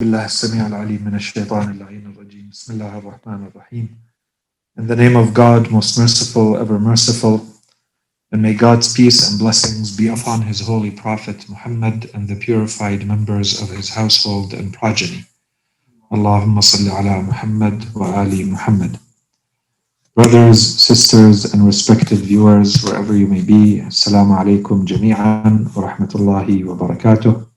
بالله السميع العليم من الشيطان اللعين الرجيم بسم الله الرحمن الرحيم In the name of God, most merciful, ever merciful, and may God's peace and blessings be upon his holy prophet Muhammad and the purified members of his household and progeny. Allahumma salli ala Muhammad wa ali Muhammad. Brothers, sisters, and respected viewers, wherever you may be, Assalamu alaikum jami'an wa rahmatullahi wa barakatuh.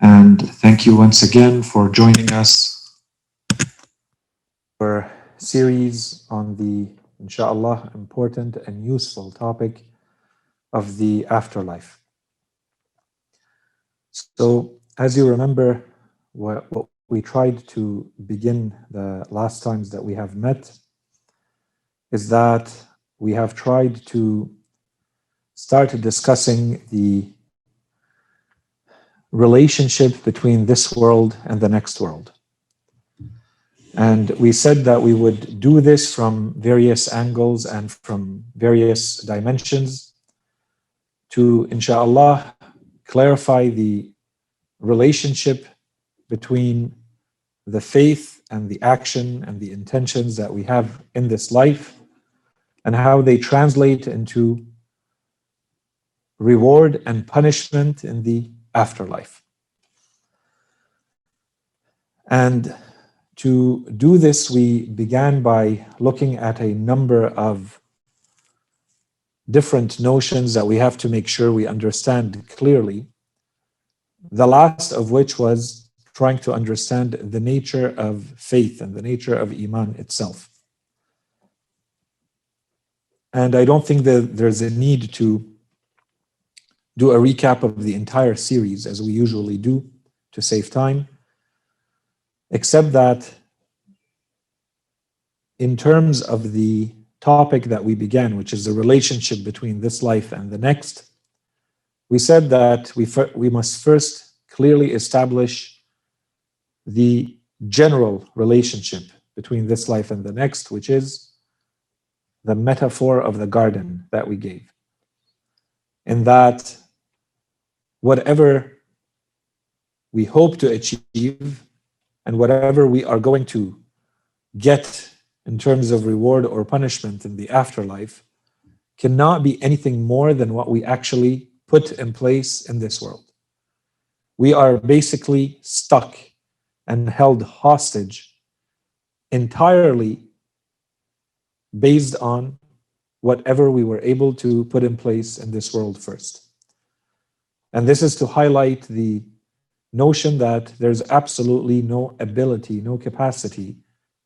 And thank you once again for joining us for series on the, inshallah, important and useful topic of the afterlife. So, as you remember, what, what we tried to begin the last times that we have met is that we have tried to start discussing the relationship between this world and the next world. And we said that we would do this from various angles and from various dimensions to, inshallah, clarify the relationship between the faith and the action and the intentions that we have in this life and how they translate into reward and punishment in the afterlife. And to do this, we began by looking at a number of different notions that we have to make sure we understand clearly. The last of which was trying to understand the nature of faith and the nature of Iman itself. And I don't think that there's a need to do a recap of the entire series as we usually do to save time, except that in terms of the topic that we began, which is the relationship between this life and the next, we said that we, we must first clearly establish the general relationship between this life and the next, which is the metaphor of the garden that we gave. In that whatever we hope to achieve and whatever we are going to get in terms of reward or punishment in the afterlife cannot be anything more than what we actually put in place in this world. We are basically stuck and held hostage entirely based on whatever we were able to put in place in this world first. And this is to highlight the notion that there's absolutely no ability, no capacity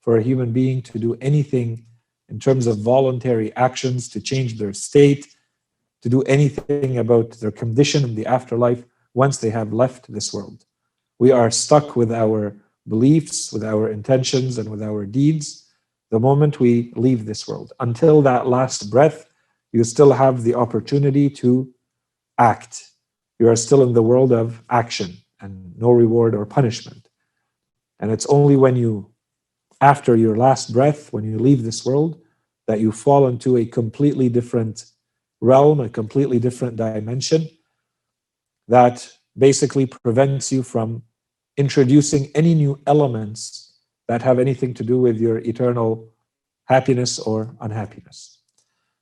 for a human being to do anything in terms of voluntary actions to change their state, to do anything about their condition in the afterlife once they have left this world. We are stuck with our beliefs, with our intentions, and with our deeds the moment we leave this world. Until that last breath, you still have the opportunity to act. You are still in the world of action and no reward or punishment. And it's only when you, after your last breath, when you leave this world, that you fall into a completely different realm, a completely different dimension that basically prevents you from introducing any new elements that have anything to do with your eternal happiness or unhappiness.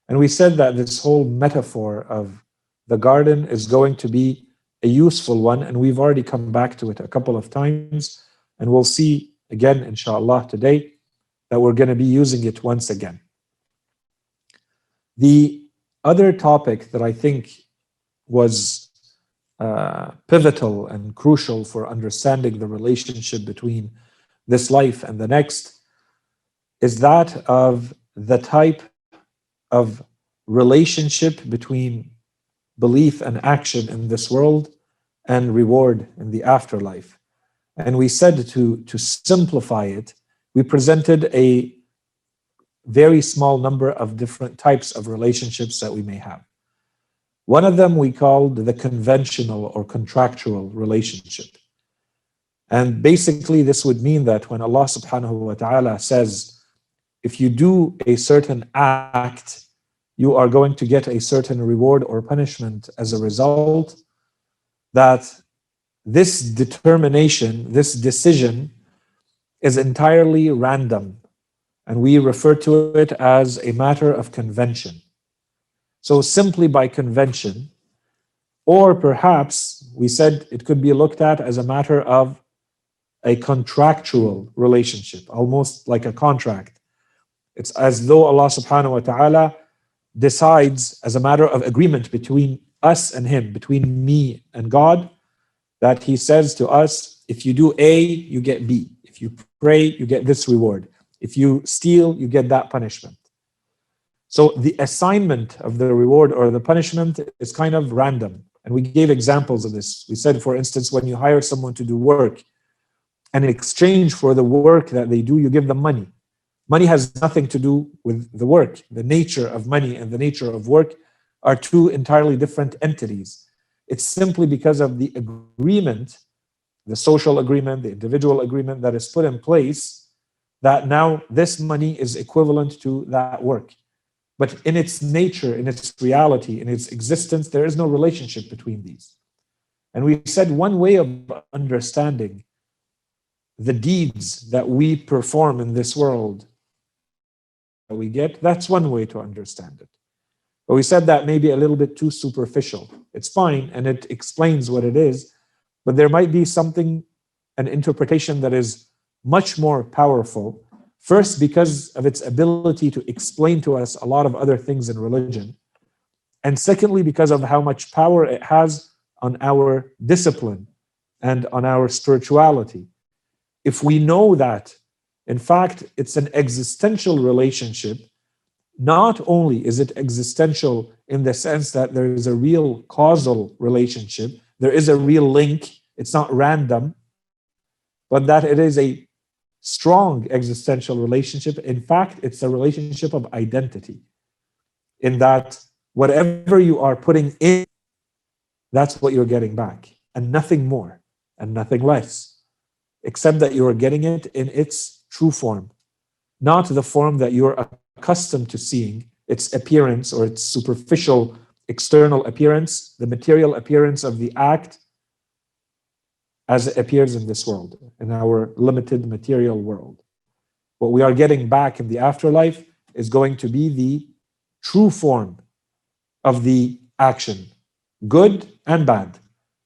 And we said that this whole metaphor of the garden is going to be a useful one, and we've already come back to it a couple of times, and we'll see again, inshallah, today that we're going to be using it once again. The other topic that I think was uh, pivotal and crucial for understanding the relationship between this life and the next is that of the type of relationship between belief and action in this world and reward in the afterlife. And we said to, to simplify it, we presented a very small number of different types of relationships that we may have. One of them we called the conventional or contractual relationship. And basically, this would mean that when Allah subhanahu wa ta'ala says, if you do a certain act, you are going to get a certain reward or punishment as a result, that this determination, this decision is entirely random, and we refer to it as a matter of convention. So, simply by convention, or perhaps we said it could be looked at as a matter of a contractual relationship, almost like a contract. It's as though Allah subhanahu wa ta'ala decides as a matter of agreement between us and Him, between me and God, that He says to us, if you do A, you get B. If you pray, you get this reward. If you steal, you get that punishment. So the assignment of the reward or the punishment is kind of random. And we gave examples of this. We said, for instance, when you hire someone to do work, and in exchange for the work that they do, you give them money. Money has nothing to do with the work. The nature of money and the nature of work are two entirely different entities. It's simply because of the agreement, the social agreement, the individual agreement that is put in place, that now this money is equivalent to that work. But in its nature, in its reality, in its existence, there is no relationship between these. And we said one way of understanding the deeds that we perform in this world we get, that's one way to understand it. But we said that maybe a little bit too superficial. It's fine and it explains what it is, but there might be something, an interpretation that is much more powerful. First, because of its ability to explain to us a lot of other things in religion. And secondly, because of how much power it has on our discipline and on our spirituality. If we know that, in fact, it's an existential relationship not only is it existential in the sense that there is a real causal relationship, there is a real link, it's not random, but that it is a strong existential relationship. In fact, it's a relationship of identity, in that whatever you are putting in, that's what you're getting back, and nothing more and nothing less, except that you are getting it in its true form, not the form that you're accustomed to seeing its appearance or its superficial external appearance, the material appearance of the act as it appears in this world, in our limited material world. What we are getting back in the afterlife is going to be the true form of the action, good and bad,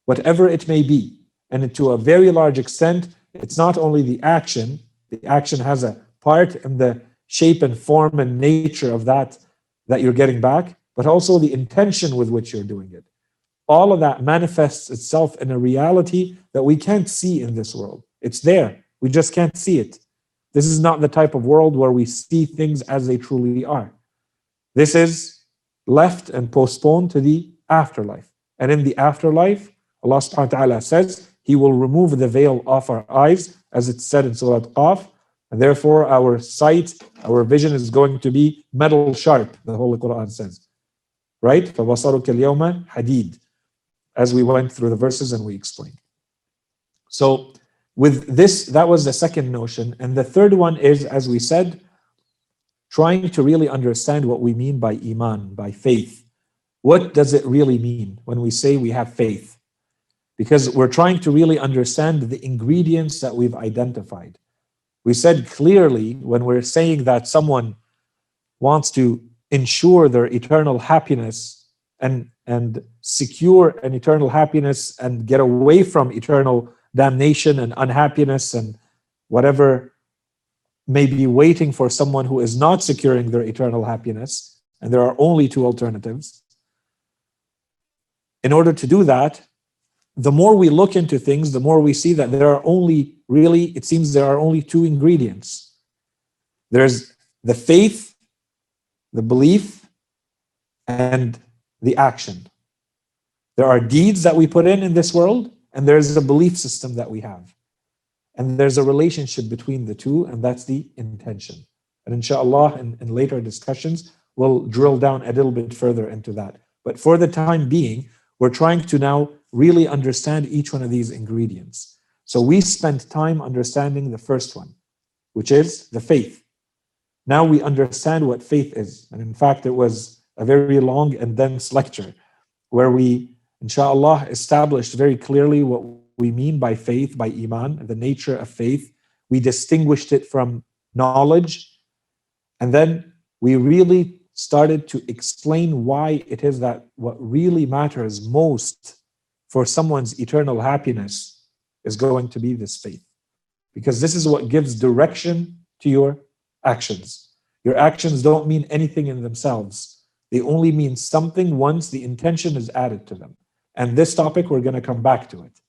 whatever it may be. And to a very large extent, it's not only the action, the action has a part in the shape and form and nature of that that you're getting back, but also the intention with which you're doing it. All of that manifests itself in a reality that we can't see in this world. It's there, we just can't see it. This is not the type of world where we see things as they truly are. This is left and postponed to the afterlife. And in the afterlife, Allah subhanahu wa ta'ala says, He will remove the veil off our eyes, as it's said in Surah Qaf, and therefore, our sight, our vision is going to be metal sharp, the Holy Quran says. Right? فَبَصَرُكَ الْيَوْمَ حَدِيد As we went through the verses and we explained. So, with this, that was the second notion. And the third one is, as we said, trying to really understand what we mean by Iman, by faith. What does it really mean when we say we have faith? Because we're trying to really understand the ingredients that we've identified. We said clearly when we're saying that someone wants to ensure their eternal happiness and, and secure an eternal happiness and get away from eternal damnation and unhappiness and whatever may be waiting for someone who is not securing their eternal happiness, and there are only two alternatives. In order to do that, the more we look into things, the more we see that there are only really, it seems there are only two ingredients. There's the faith, the belief, and the action. There are deeds that we put in in this world, and there's a belief system that we have. And there's a relationship between the two, and that's the intention. And inshallah, in, in later discussions, we'll drill down a little bit further into that. But for the time being, we're trying to now really understand each one of these ingredients. So we spent time understanding the first one, which is the faith. Now we understand what faith is. And in fact, it was a very long and dense lecture where we, inshallah, established very clearly what we mean by faith, by iman, the nature of faith. We distinguished it from knowledge. And then we really started to explain why it is that what really matters most for someone's eternal happiness is going to be this faith. Because this is what gives direction to your actions. Your actions don't mean anything in themselves, they only mean something once the intention is added to them. And this topic, we're going to come back to it.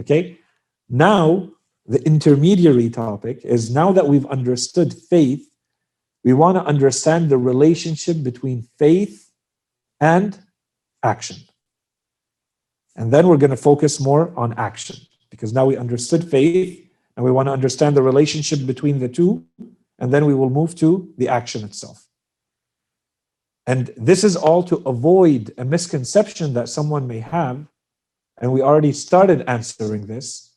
Okay? Now, the intermediary topic is now that we've understood faith, we want to understand the relationship between faith and action. And then we're going to focus more on action because now we understood faith and we want to understand the relationship between the two. And then we will move to the action itself. And this is all to avoid a misconception that someone may have. And we already started answering this.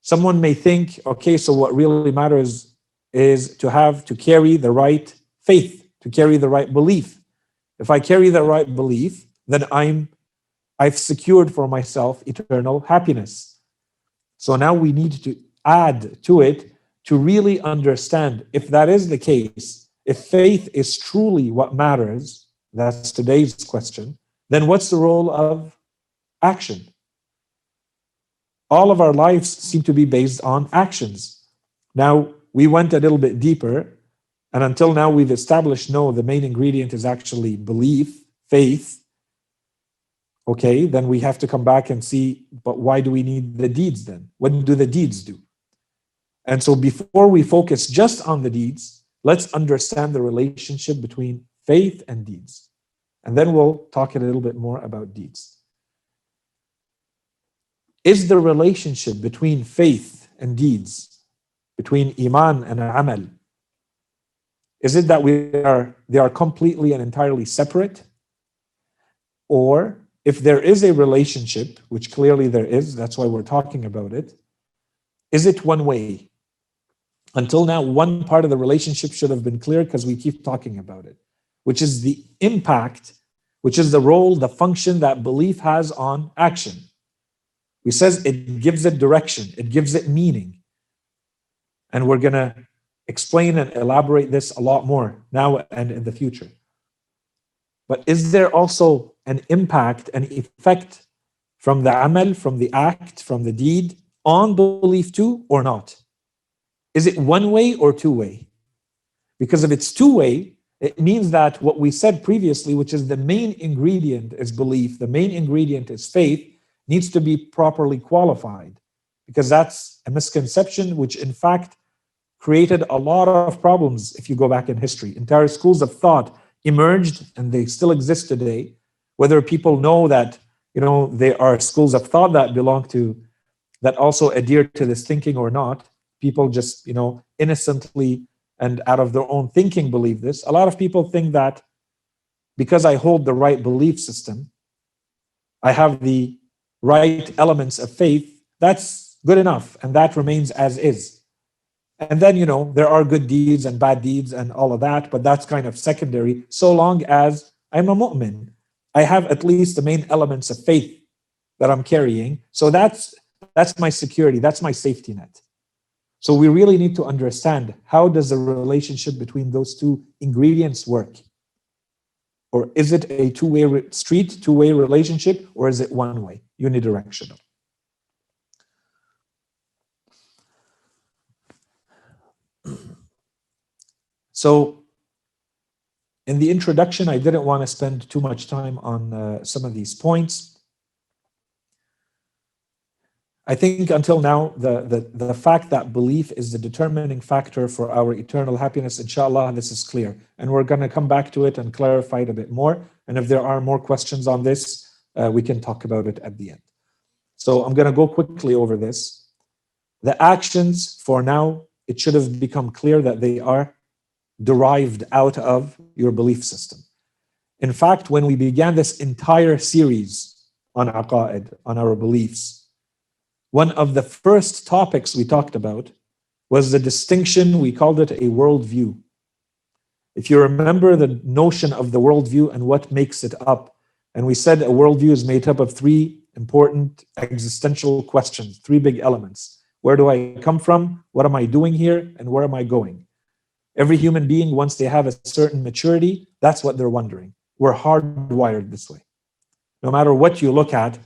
Someone may think, okay, so what really matters is to have to carry the right faith, to carry the right belief. If I carry the right belief, then I'm I've secured for myself eternal happiness. So now we need to add to it to really understand if that is the case, if faith is truly what matters, that's today's question, then what's the role of action? All of our lives seem to be based on actions. Now, we went a little bit deeper, and until now, we've established no, the main ingredient is actually belief, faith. Okay, then we have to come back and see, but why do we need the deeds then? What do the deeds do? And so, before we focus just on the deeds, let's understand the relationship between faith and deeds. And then we'll talk a little bit more about deeds. Is the relationship between faith and deeds, between iman and amal, is it that we are they are completely and entirely separate? Or if there is a relationship, which clearly there is, that's why we're talking about it, is it one way? Until now, one part of the relationship should have been clear because we keep talking about it, which is the impact, which is the role, the function that belief has on action. He says it gives it direction, it gives it meaning. And we're going to explain and elaborate this a lot more now and in the future. But is there also an impact, an effect from the amal, from the act, from the deed on belief too, or not? Is it one way or two way? Because if it's two way, it means that what we said previously, which is the main ingredient is belief, the main ingredient is faith, needs to be properly qualified. Because that's a misconception, which in fact created a lot of problems if you go back in history. Entire schools of thought emerged and they still exist today. Whether people know that, you know, there are schools of thought that belong to, that also adhere to this thinking or not, people just, you know, innocently and out of their own thinking believe this. A lot of people think that because I hold the right belief system, I have the right elements of faith, that's good enough and that remains as is. And then, you know, there are good deeds and bad deeds and all of that, but that's kind of secondary so long as I'm a mu'min. I have at least the main elements of faith that I'm carrying. So that's that's my security, that's my safety net. So we really need to understand how does the relationship between those two ingredients work? Or is it a two-way street, two-way relationship, or is it one-way, unidirectional? So in the introduction, I didn't want to spend too much time on uh, some of these points I think until now, the, the, the fact that belief is the determining factor for our eternal happiness, inshallah, this is clear. And we're going to come back to it and clarify it a bit more. And if there are more questions on this, uh, we can talk about it at the end. So I'm going to go quickly over this. The actions, for now, it should have become clear that they are derived out of your belief system. In fact, when we began this entire series on aqa'id, on our beliefs, one of the first topics we talked about was the distinction, we called it a worldview. If you remember the notion of the worldview and what makes it up, and we said a worldview is made up of three important existential questions, three big elements. Where do I come from? What am I doing here? And where am I going? Every human being, once they have a certain maturity, that's what they're wondering. We're hardwired this way. No matter what you look at,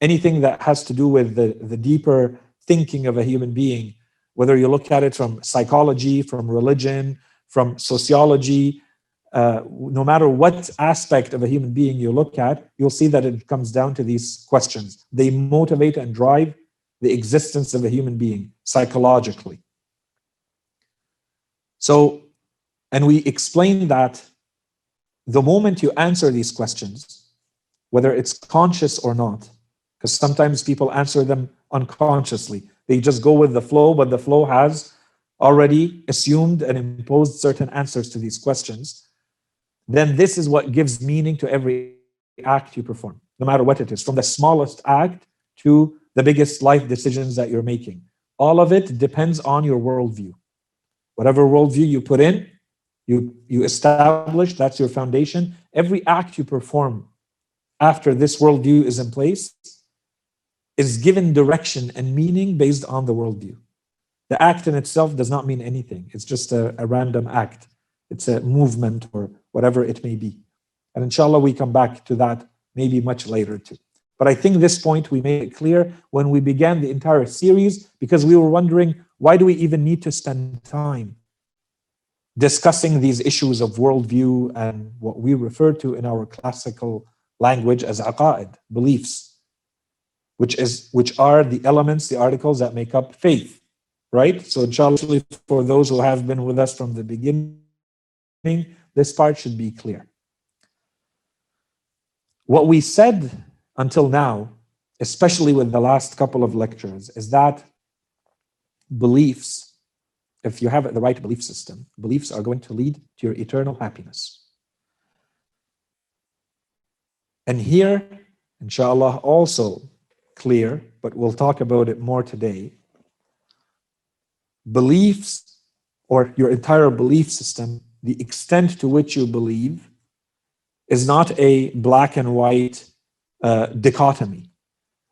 anything that has to do with the, the deeper thinking of a human being, whether you look at it from psychology, from religion, from sociology, uh, no matter what aspect of a human being you look at, you'll see that it comes down to these questions. They motivate and drive the existence of a human being psychologically. So, and we explain that the moment you answer these questions, whether it's conscious or not, because sometimes people answer them unconsciously. They just go with the flow, but the flow has already assumed and imposed certain answers to these questions. Then this is what gives meaning to every act you perform, no matter what it is, from the smallest act to the biggest life decisions that you're making. All of it depends on your worldview. Whatever worldview you put in, you, you establish, that's your foundation. Every act you perform after this worldview is in place is given direction and meaning based on the worldview. The act in itself does not mean anything. It's just a, a, random act. It's a movement or whatever it may be. And inshallah, we come back to that maybe much later too. But I think this point we made it clear when we began the entire series because we were wondering why do we even need to spend time discussing these issues of worldview and what we refer to in our classical language as aqaid, beliefs which is which are the elements, the articles that make up faith, right? So inshallah, for those who have been with us from the beginning, this part should be clear. What we said until now, especially with the last couple of lectures, is that beliefs, if you have the right belief system, beliefs are going to lead to your eternal happiness. And here, inshallah, also clear, but we'll talk about it more today. Beliefs or your entire belief system, the extent to which you believe, is not a black and white uh, dichotomy.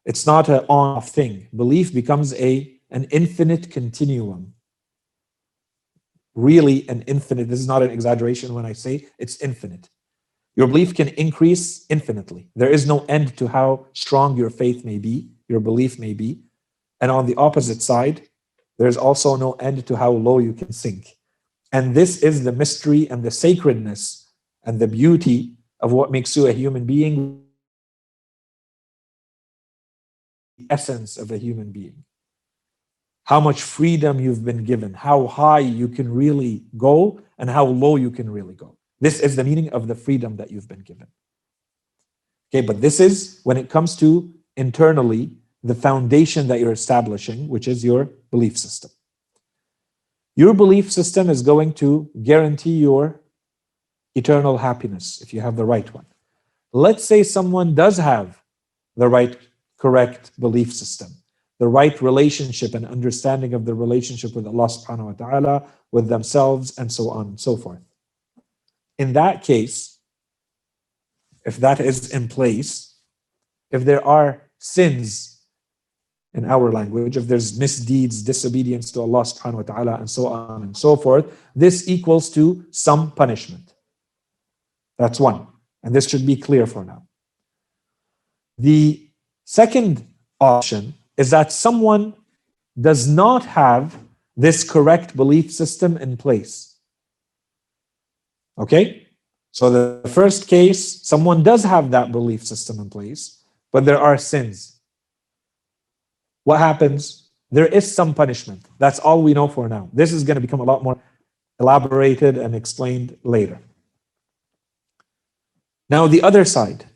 It's not an on-off thing. Belief becomes a an infinite continuum. Really, an infinite. This is not an exaggeration when I say it's infinite. Your belief can increase infinitely. There is no end to how strong your faith may be, your belief may be. And on the opposite side, there's also no end to how low you can sink. And this is the mystery and the sacredness and the beauty of what makes you a human being, essence of a human being. How much freedom you've been given, how high you can really go, and how low you can really go. This is the meaning of the freedom that you've been given. Okay, but this is when it comes to internally the foundation that you're establishing, which is your belief system. Your belief system is going to guarantee your eternal happiness if you have the right one. Let's say someone does have the right, correct belief system, the right relationship and understanding of the relationship with Allah subhanahu wa ta'ala, with themselves, and so on and so forth in that case, if that is in place, if there are sins in our language, if there's misdeeds, disobedience to Allah subhanahu wa ta'ala, and so on and so forth, this equals to some punishment. That's one. And this should be clear for now. The second option is that someone does not have this correct belief system in place. Okay? So the first case, someone does have that belief system in place, but there are sins. What happens? There is some punishment. That's all we know for now. This is going to become a lot more elaborated and explained later. Now, the other side,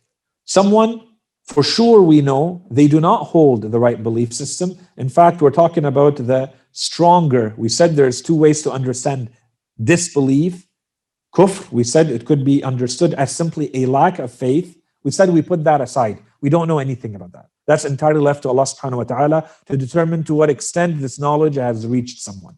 someone for sure we know they do not hold the right belief system. In fact, we're talking about the stronger. We said there's two ways to understand disbelief Kufr, we said it could be understood as simply a lack of faith. We said we put that aside. We don't know anything about that. That's entirely left to Allah subhanahu wa ta'ala to determine to what extent this knowledge has reached someone.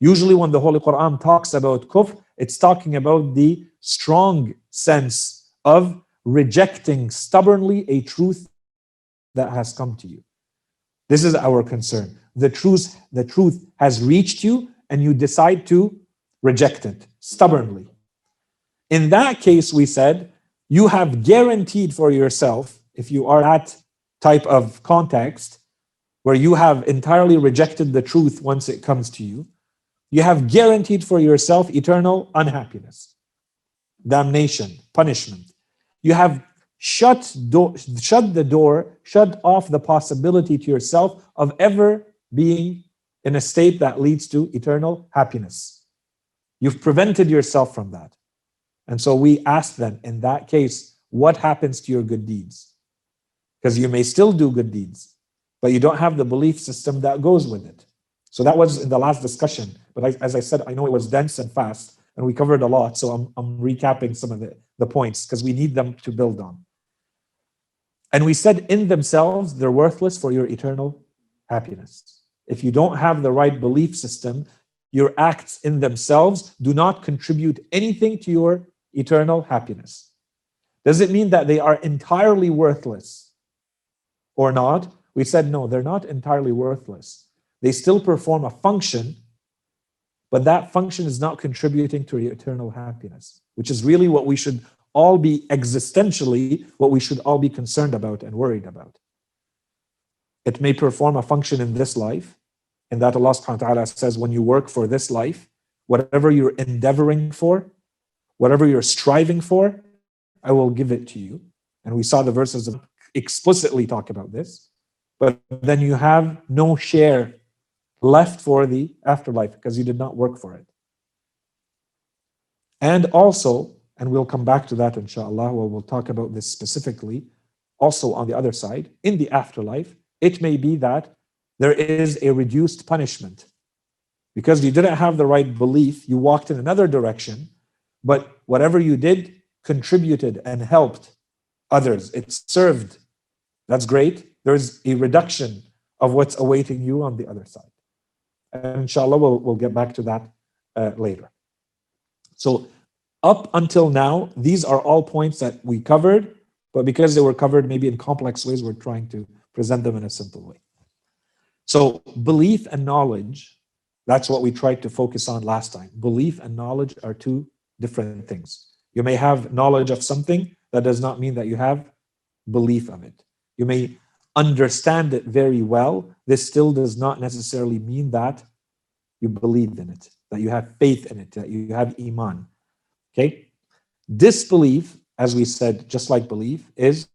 Usually, when the Holy Quran talks about kufr, it's talking about the strong sense of rejecting stubbornly a truth that has come to you. This is our concern. The truth, the truth has reached you and you decide to reject it stubbornly. In that case, we said, you have guaranteed for yourself, if you are that type of context, where you have entirely rejected the truth once it comes to you, you have guaranteed for yourself eternal unhappiness, damnation, punishment. You have shut, shut the door, shut off the possibility to yourself of ever being in a state that leads to eternal happiness. You've prevented yourself from that. And so we ask them, in that case, what happens to your good deeds? Because you may still do good deeds, but you don't have the belief system that goes with it. So that was in the last discussion. But I, as I said, I know it was dense and fast, and we covered a lot. So I'm, I'm recapping some of the, the points because we need them to build on. And we said in themselves, they're worthless for your eternal happiness. If you don't have the right belief system, your acts in themselves do not contribute anything to your eternal happiness. Does it mean that they are entirely worthless or not? We said, no, they're not entirely worthless. They still perform a function, but that function is not contributing to your eternal happiness, which is really what we should all be existentially, what we should all be concerned about and worried about. It may perform a function in this life, and that Allah subhanahu wa ta'ala says, when you work for this life, whatever you're endeavoring for, whatever you're striving for, I will give it to you. And we saw the verses explicitly talk about this but then you have no share left for the afterlife because you did not work for it. And also, and we'll come back to that inshallah, where we'll talk about this specifically, also on the other side, in the afterlife, it may be that there is a reduced punishment. Because you didn't have the right belief, you walked in another direction, but whatever you did contributed and helped others. It served. That's great there's a reduction of what's awaiting you on the other side. And inshallah, we'll, we'll get back to that uh, later. So, up until now, these are all points that we covered, but because they were covered maybe in complex ways, we're trying to present them in a simple way. So, belief and knowledge, that's what we tried to focus on last time. Belief and knowledge are two different things. You may have knowledge of something, that does not mean that you have belief of it. You may understand it very well, this still does not necessarily mean that you believe in it, that you have faith in it, that you have iman. Okay? Disbelief, as we said, just like belief, is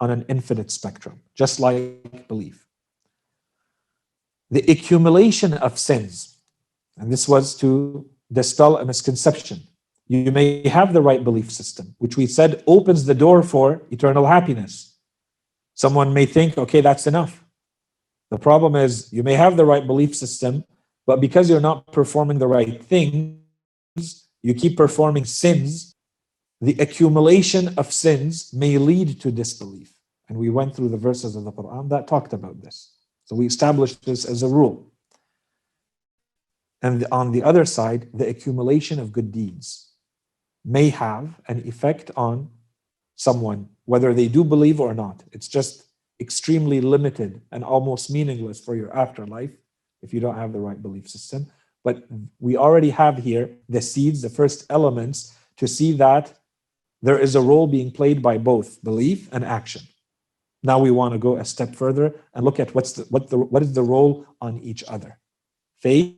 on an infinite spectrum, just like belief. The accumulation of sins, and this was to dispel a misconception. You may have the right belief system, which we said opens the door for eternal happiness Someone may think, okay, that's enough. The problem is you may have the right belief system, but because you're not performing the right things, you keep performing sins, the accumulation of sins may lead to disbelief. And we went through the verses of the Quran that talked about this. So we established this as a rule. And on the other side, the accumulation of good deeds may have an effect on someone, whether they do believe or not. It's just extremely limited and almost meaningless for your afterlife if you don't have the right belief system. But we already have here the seeds, the first elements to see that there is a role being played by both belief and action. Now we want to go a step further and look at what's the, what the what is the role on each other, faith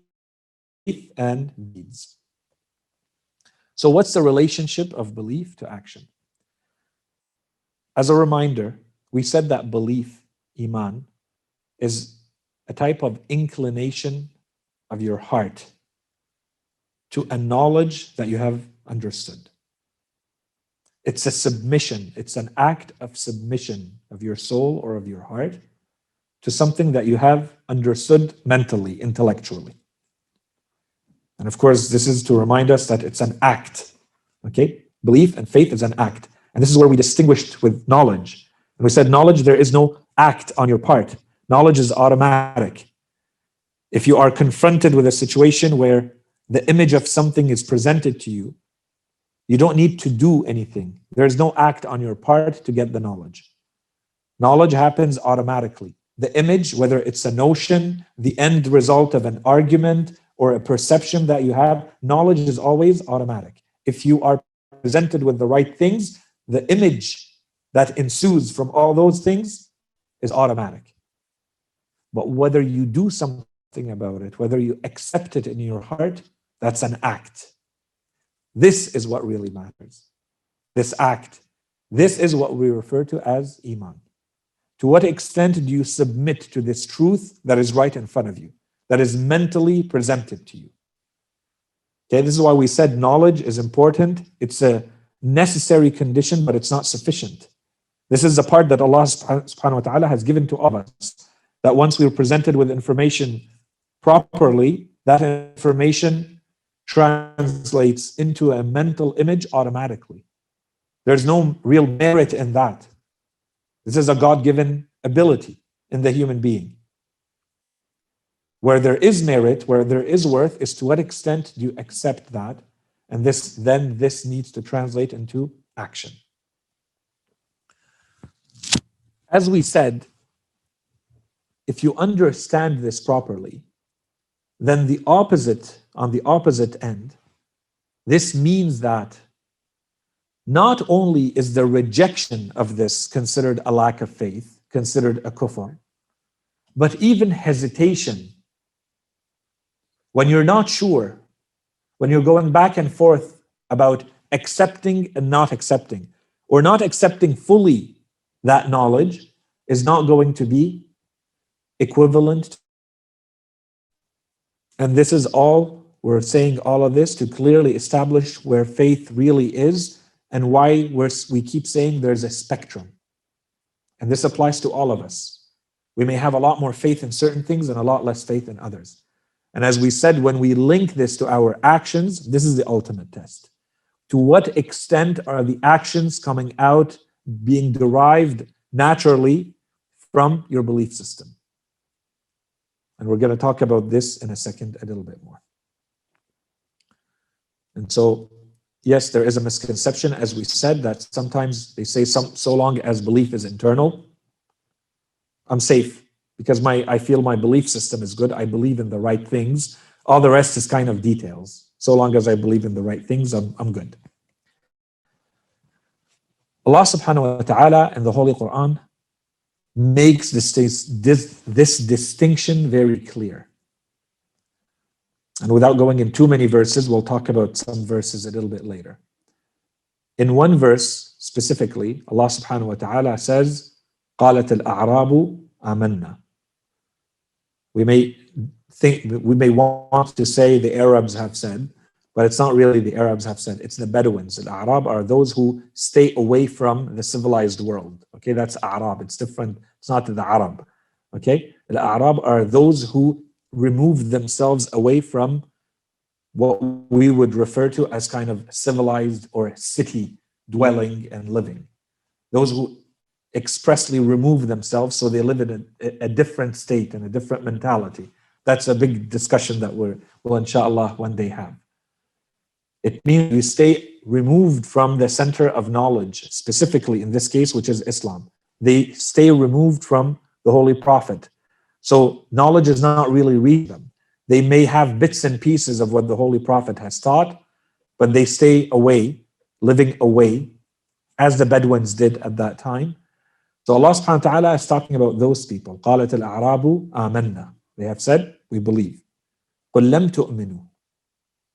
and deeds. So what's the relationship of belief to action? As a reminder, we said that belief, iman, is a type of inclination of your heart to a knowledge that you have understood. It's a submission, it's an act of submission of your soul or of your heart to something that you have understood mentally, intellectually. And of course, this is to remind us that it's an act. Okay? Belief and faith is an act. And this is where we distinguished with knowledge. And we said, knowledge, there is no act on your part. Knowledge is automatic. If you are confronted with a situation where the image of something is presented to you, you don't need to do anything. There is no act on your part to get the knowledge. Knowledge happens automatically. The image, whether it's a notion, the end result of an argument, or a perception that you have, knowledge is always automatic. If you are presented with the right things, the image that ensues from all those things is automatic. But whether you do something about it, whether you accept it in your heart, that's an act. This is what really matters. This act. This is what we refer to as Iman. To what extent do you submit to this truth that is right in front of you, that is mentally presented to you? Okay, this is why we said knowledge is important. It's a necessary condition, but it's not sufficient. This is the part that Allah subhanahu wa ta'ala has given to all of us. That once we are presented with information properly, that information translates into a mental image automatically. There's no real merit in that. This is a God given ability in the human being. Where there is merit, where there is worth, is to what extent do you accept that? And this then this needs to translate into action. As we said, if you understand this properly, then the opposite, on the opposite end, this means that not only is the rejection of this considered a lack of faith, considered a kufr, but even hesitation. When you're not sure, when you're going back and forth about accepting and not accepting, or not accepting fully that knowledge, is not going to be equivalent and this is all, we're saying all of this to clearly establish where faith really is and why we're, we keep saying there's a spectrum. And this applies to all of us. We may have a lot more faith in certain things and a lot less faith in others. And as we said, when we link this to our actions, this is the ultimate test. To what extent are the actions coming out being derived naturally from your belief system? And we're going to talk about this in a second a little bit more. And so, yes, there is a misconception, as we said, that sometimes they say some, so long as belief is internal, I'm safe because my I feel my belief system is good. I believe in the right things. All the rest is kind of details. So long as I believe in the right things, I'm, I'm good. Allah subhanahu wa ta'ala in the Holy Quran makes this, this, this distinction very clear. And without going in too many verses, we'll talk about some verses a little bit later. In one verse specifically, Allah subhanahu wa ta'ala says, قالت الأعراب آمنا. we may think, we may want to say the Arabs have said, but it's not really the Arabs have said, it's the Bedouins. The Arab are those who stay away from the civilized world. Okay, that's Arab. It's different. It's not the Arab. Okay, the Arab are those who remove themselves away from what we would refer to as kind of civilized or city dwelling and living. Those who expressly remove themselves so they live in a, a different state and a different mentality. That's a big discussion that we're, will inshallah one day have. It means we stay removed from the center of knowledge, specifically in this case, which is Islam. They stay removed from the Holy Prophet. So knowledge is not really reading them. They may have bits and pieces of what the Holy Prophet has taught, but they stay away, living away, as the Bedouins did at that time. So Allah subhanahu wa ta'ala is talking about those people. قالت الأعراب آمنا. They have said, we believe. قل لم تؤمنوا.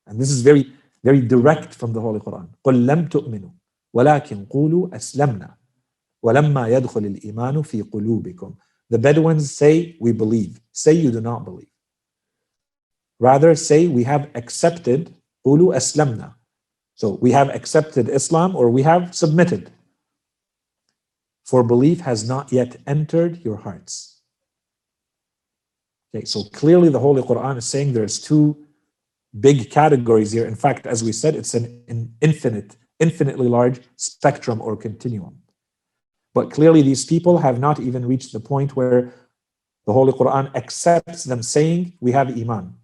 And this is very very direct from the Holy Quran. قل لم تؤمنوا ولكن قولوا أسلمنا ولما يدخل الإيمان في قلوبكم. The Bedouins say, we believe. Say you do not believe. Rather say we have accepted قولوا أسلمنا. So we have accepted Islam or we have submitted. For belief has not yet entered your hearts. Okay, so clearly the Holy Quran is saying there's two big categories here. In fact, as we said, it's an, infinite, infinitely large spectrum or continuum. But clearly, these people have not even reached the point where the Holy Quran accepts them saying, We have Iman.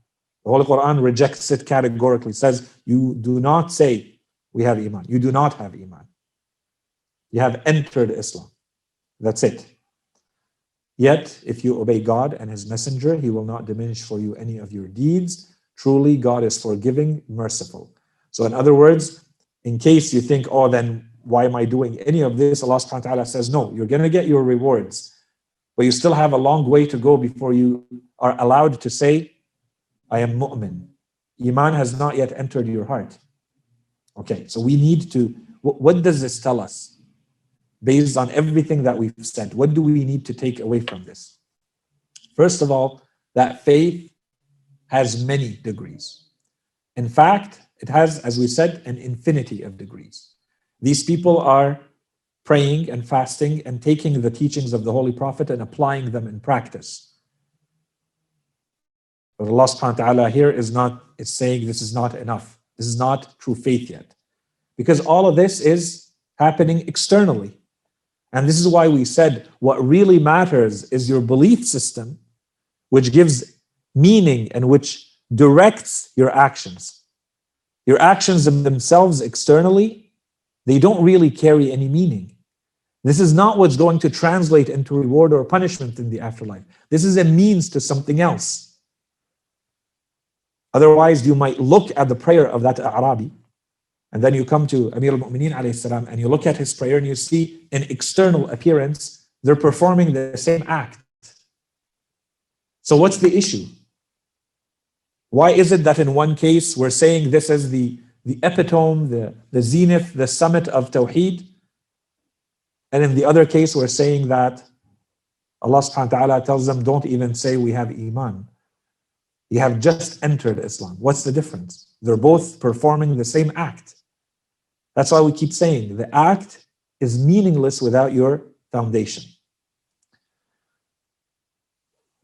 The Holy Quran rejects it categorically, says, You do not say, We have Iman. You do not have Iman. You have entered Islam. That's it. Yet, if you obey God and His Messenger, He will not diminish for you any of your deeds. Truly, God is forgiving, merciful. So, in other words, in case you think, oh, then why am I doing any of this? Allah subhanahu wa ta'ala says, no, you're going to get your rewards, but you still have a long way to go before you are allowed to say, I am mu'min. Iman has not yet entered your heart. Okay, so we need to, what does this tell us? Based on everything that we've said, what do we need to take away from this? First of all, that faith has many degrees. In fact, it has, as we said, an infinity of degrees. These people are praying and fasting and taking the teachings of the Holy Prophet and applying them in practice. But Allah subhanahu wa ta'ala here is not, is saying this is not enough. This is not true faith yet. Because all of this is happening externally. And this is why we said what really matters is your belief system, which gives meaning and which directs your actions. Your actions themselves externally they don't really carry any meaning. This is not what's going to translate into reward or punishment in the afterlife. This is a means to something else. Otherwise, you might look at the prayer of that Arabi, and then you come to Amir al-Mu'mineen salam, and you look at his prayer and you see in external appearance, they're performing the same act. So what's the issue? Why is it that in one case we're saying this is the the epitome, the, the zenith, the summit of Tawheed. And in the other case, we're saying that Allah subhanahu wa ta'ala tells them, don't even say we have Iman. You have just entered Islam. What's the difference? They're both performing the same act. That's why we keep saying the act is meaningless without your foundation.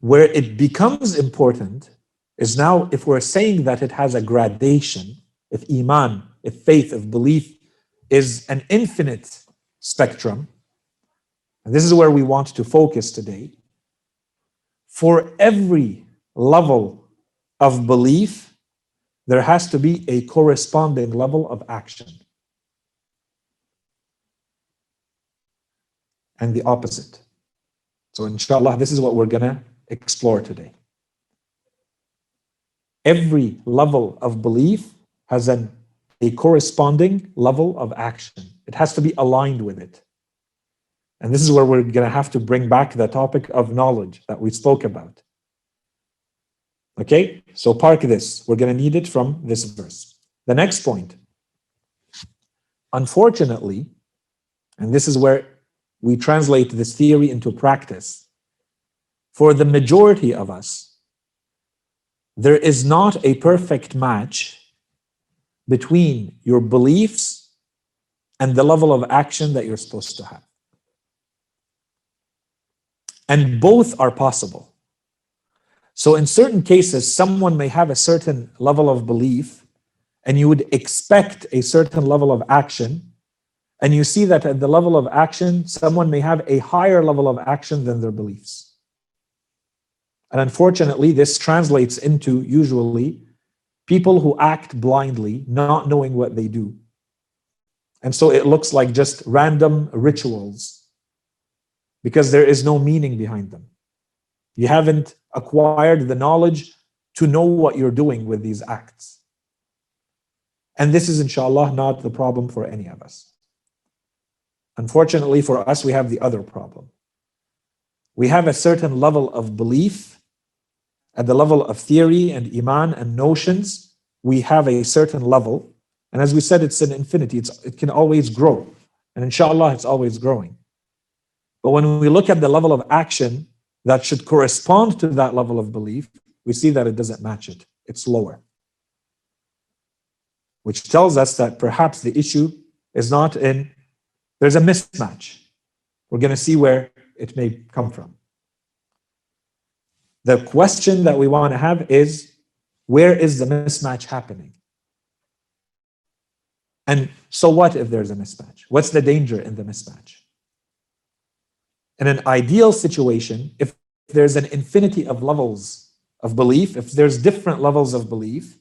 Where it becomes important is now if we're saying that it has a gradation, if Iman, if faith, if belief is an infinite spectrum, and this is where we want to focus today, for every level of belief, there has to be a corresponding level of action. And the opposite. So, inshallah, this is what we're going to explore today. Every level of belief has an, a corresponding level of action. It has to be aligned with it. And this is where we're going to have to bring back the topic of knowledge that we spoke about. Okay, so park this. We're going to need it from this verse. The next point. Unfortunately, and this is where we translate this theory into practice, for the majority of us, there is not a perfect match between your beliefs and the level of action that you're supposed to have. And both are possible. So, in certain cases, someone may have a certain level of belief, and you would expect a certain level of action. And you see that at the level of action, someone may have a higher level of action than their beliefs. And unfortunately, this translates into usually people who act blindly, not knowing what they do. And so it looks like just random rituals because there is no meaning behind them. You haven't acquired the knowledge to know what you're doing with these acts. And this is, inshallah, not the problem for any of us. Unfortunately, for us, we have the other problem. We have a certain level of belief at the level of theory and iman and notions, we have a certain level. And as we said, it's an infinity, it's, it can always grow. And inshallah, it's always growing. But when we look at the level of action that should correspond to that level of belief, we see that it doesn't match it, it's lower. Which tells us that perhaps the issue is not in, there's a mismatch. We're going to see where it may come from. The question that we want to have is where is the mismatch happening? And so what if there's a mismatch? What's the danger in the mismatch? In an ideal situation, if there's an infinity of levels of belief, if there's different levels of belief,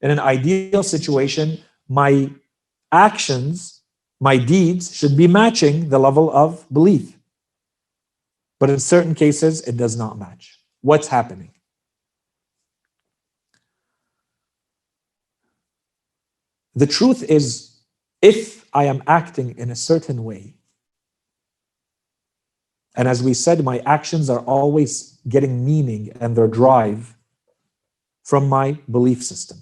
in an ideal situation, my actions, my deeds should be matching the level of belief. But in certain cases, it does not match. What's happening? The truth is, if I am acting in a certain way, and as we said, my actions are always getting meaning and their drive from my belief system.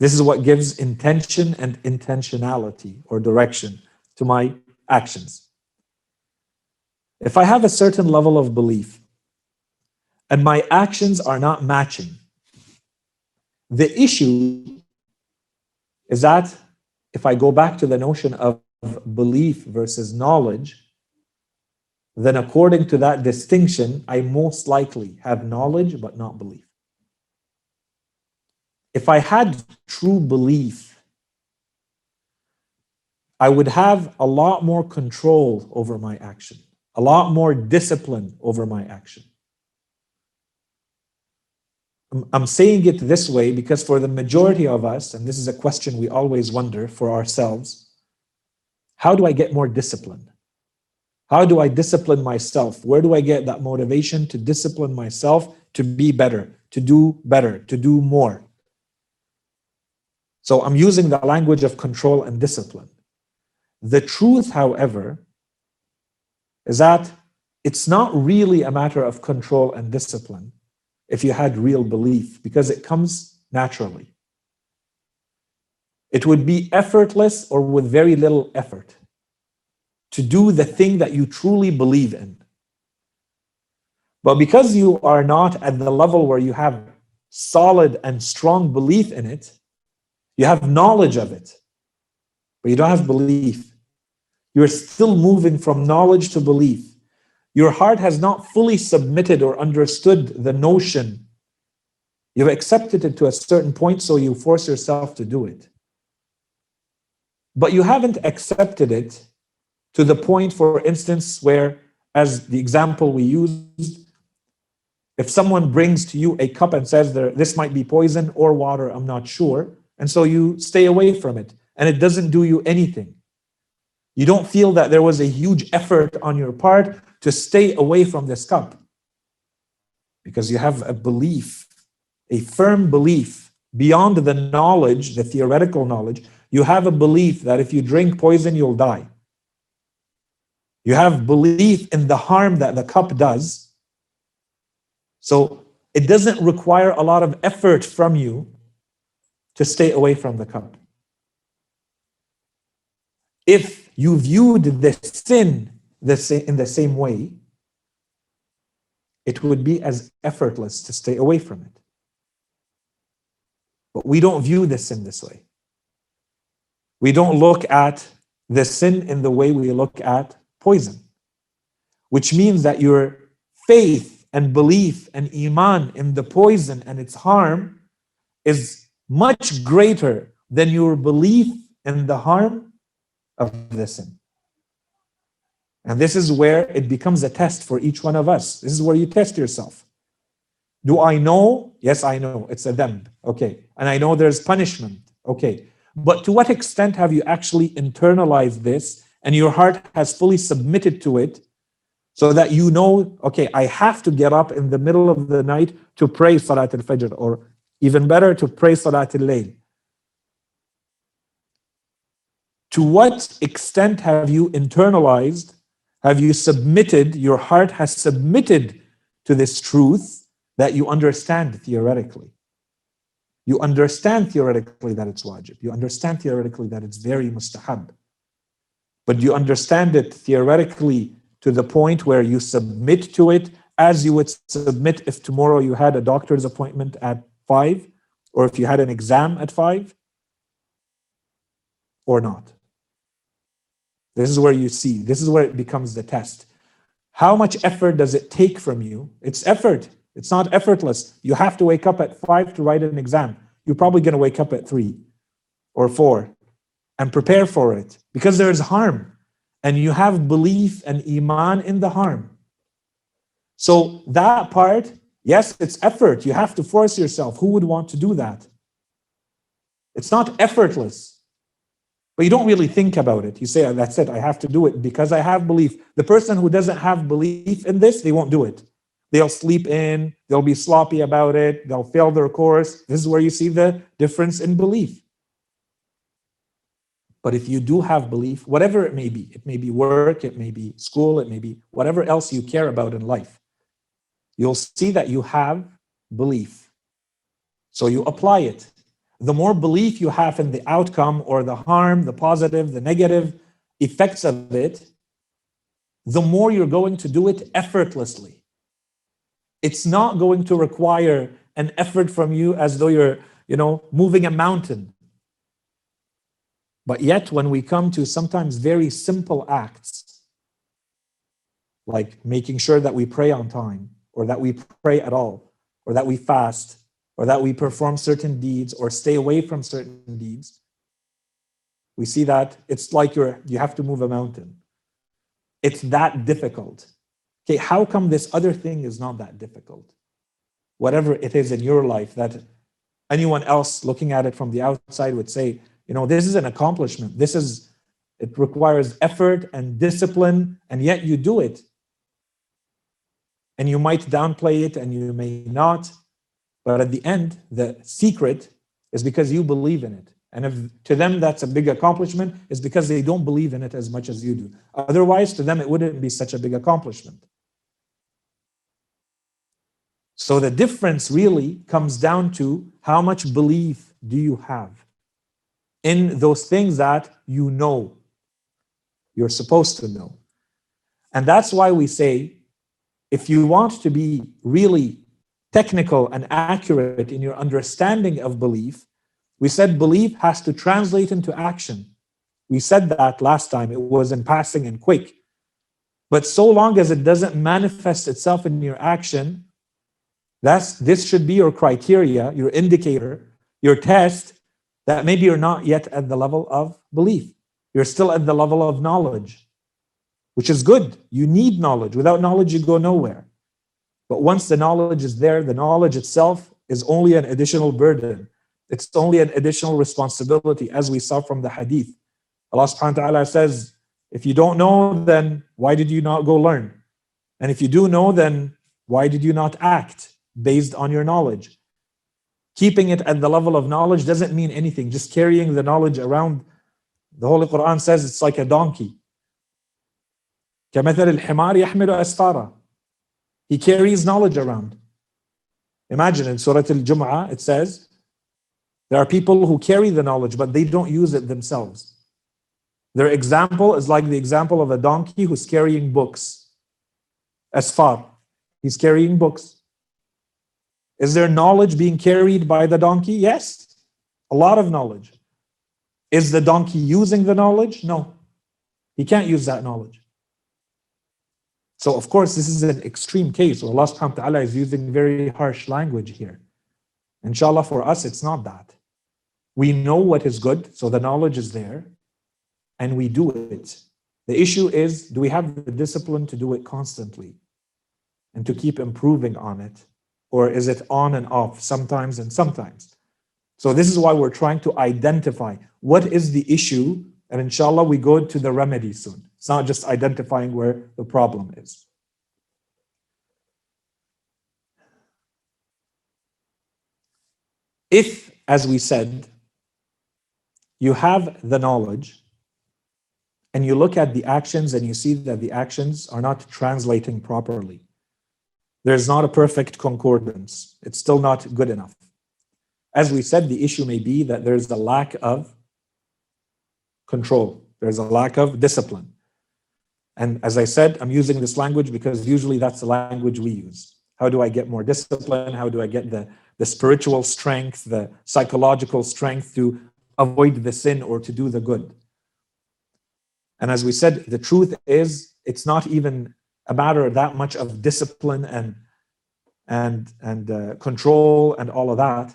This is what gives intention and intentionality or direction to my actions. If I have a certain level of belief and my actions are not matching, the issue is that if I go back to the notion of belief versus knowledge, then according to that distinction, I most likely have knowledge but not belief. If I had true belief, I would have a lot more control over my action, a lot more discipline over my action. I'm saying it this way because for the majority of us, and this is a question we always wonder for ourselves, how do I get more discipline? How do I discipline myself? Where do I get that motivation to discipline myself to be better, to do better, to do more? So I'm using the language of control and discipline. The truth, however, is that it's not really a matter of control and discipline if you had real belief, because it comes naturally. It would be effortless or with very little effort to do the thing that you truly believe in. But because you are not at the level where you have solid and strong belief in it, you have knowledge of it, but you don't have belief. You're still moving from knowledge to belief. Your heart has not fully submitted or understood the notion. You've accepted it to a certain point, so you force yourself to do it. But you haven't accepted it to the point, for instance, where, as the example we used, if someone brings to you a cup and says this might be poison or water, I'm not sure, and so you stay away from it, and it doesn't do you anything. You don't feel that there was a huge effort on your part to stay away from this cup because you have a belief, a firm belief beyond the knowledge, the theoretical knowledge. You have a belief that if you drink poison, you'll die. You have belief in the harm that the cup does. So it doesn't require a lot of effort from you to stay away from the cup. If you viewed the sin in the same way, it would be as effortless to stay away from it. But we don't view the sin this way. We don't look at the sin in the way we look at poison, which means that your faith and belief and iman in the poison and its harm is much greater than your belief in the harm of the sin. And this is where it becomes a test for each one of us. This is where you test yourself. Do I know? Yes, I know. It's a them. Okay. And I know there's punishment. Okay. But to what extent have you actually internalized this and your heart has fully submitted to it so that you know, okay, I have to get up in the middle of the night to pray Salat al Fajr, or even better, to pray Salat al Layl. To what extent have you internalized, have you submitted, your heart has submitted to this truth that you understand theoretically? You understand theoretically that it's wajib. You understand theoretically that it's very mustahab but you understand it theoretically to the point where you submit to it as you would submit if tomorrow you had a doctor's appointment at five or if you had an exam at five or not. This is where you see, this is where it becomes the test. How much effort does it take from you? It's effort. It's not effortless. You have to wake up at five to write an exam. You're probably going to wake up at three or four and prepare for it because there is harm and you have belief and iman in the harm. So that part, yes, it's effort. You have to force yourself. Who would want to do that? It's not effortless, but you don't really think about it. You say, "Oh, that's it, I have to do it because I have belief. The person who doesn't have belief in this, they won't do it. They'll sleep in, they'll be sloppy about it, they'll fail their course. This is where you see the difference in belief. But if you do have belief, whatever it may be, it may be work, it may be school, it may be whatever else you care about in life, you'll see that you have belief. So you apply it. The more belief you have in the outcome or the harm, the positive, the negative effects of it, the more you're going to do it effortlessly. It's not going to require an effort from you as though you're, you know, moving a mountain. But yet, when we come to sometimes very simple acts, like making sure that we pray on time, or that we pray at all, or that we fast, or that we perform certain deeds, or stay away from certain deeds, we see that it's like you're you have to move a mountain. It's that difficult. Okay, how come this other thing is not that difficult? Whatever it is in your life that anyone else looking at it from the outside would say, you know, this is an accomplishment. This is, it requires effort and discipline, and yet you do it. And you might downplay it and you may not. But at the end, the secret is because you believe in it. And if to them that's a big accomplishment, is because they don't believe in it as much as you do. Otherwise, to them, it wouldn't be such a big accomplishment. So the difference really comes down to how much belief do you have in those things that you know you're supposed to know. And that's why we say if you want to be really technical and accurate in your understanding of belief, we said belief has to translate into action. We said that last time, it was in passing and quick. But so long as it doesn't manifest itself in your action, that's this should be your criteria, your indicator, your test that maybe you're not yet at the level of belief. You're still at the level of knowledge, which is good. You need knowledge. Without knowledge, you go nowhere. But once the knowledge is there, the knowledge itself is only an additional burden. It's only an additional responsibility, as we saw from the hadith. Allah subhanahu wa ta'ala says, if you don't know, then why did you not go learn? And if you do know, then why did you not act based on your knowledge? Keeping it at the level of knowledge doesn't mean anything. Just carrying the knowledge around. The Holy Quran says it's like a donkey. كمثل الحمار يحمل أسفارا. He carries knowledge around. Imagine in Surah Al-Jum'ah, it says, there are people who carry the knowledge, but they don't use it themselves. Their example is like the example of a donkey who's carrying books. Asfar. He's carrying books. Is there knowledge being carried by the donkey? Yes, a lot of knowledge. Is the donkey using the knowledge? No, he can't use that knowledge. So, of course, this is an extreme case. Allah subhanahu wa ta'ala is using very harsh language here. Inshallah, for us, it's not that. We know what is good, so the knowledge is there, and we do it. The issue is do we have the discipline to do it constantly and to keep improving on it? Or is it on and off sometimes and sometimes? So, this is why we're trying to identify what is the issue, and inshallah, we go to the remedy soon. It's not just identifying where the problem is. If, as we said, you have the knowledge and you look at the actions and you see that the actions are not translating properly, there's not a perfect concordance. It's still not good enough. As we said, the issue may be that there's a lack of control, there's a lack of discipline. And as I said, I'm using this language because usually that's the language we use. How do I get more discipline? How do I get the, the spiritual strength, the psychological strength to avoid the sin or to do the good? And as we said, the truth is, it's not even a matter of that much of discipline and and and uh, control and all of that.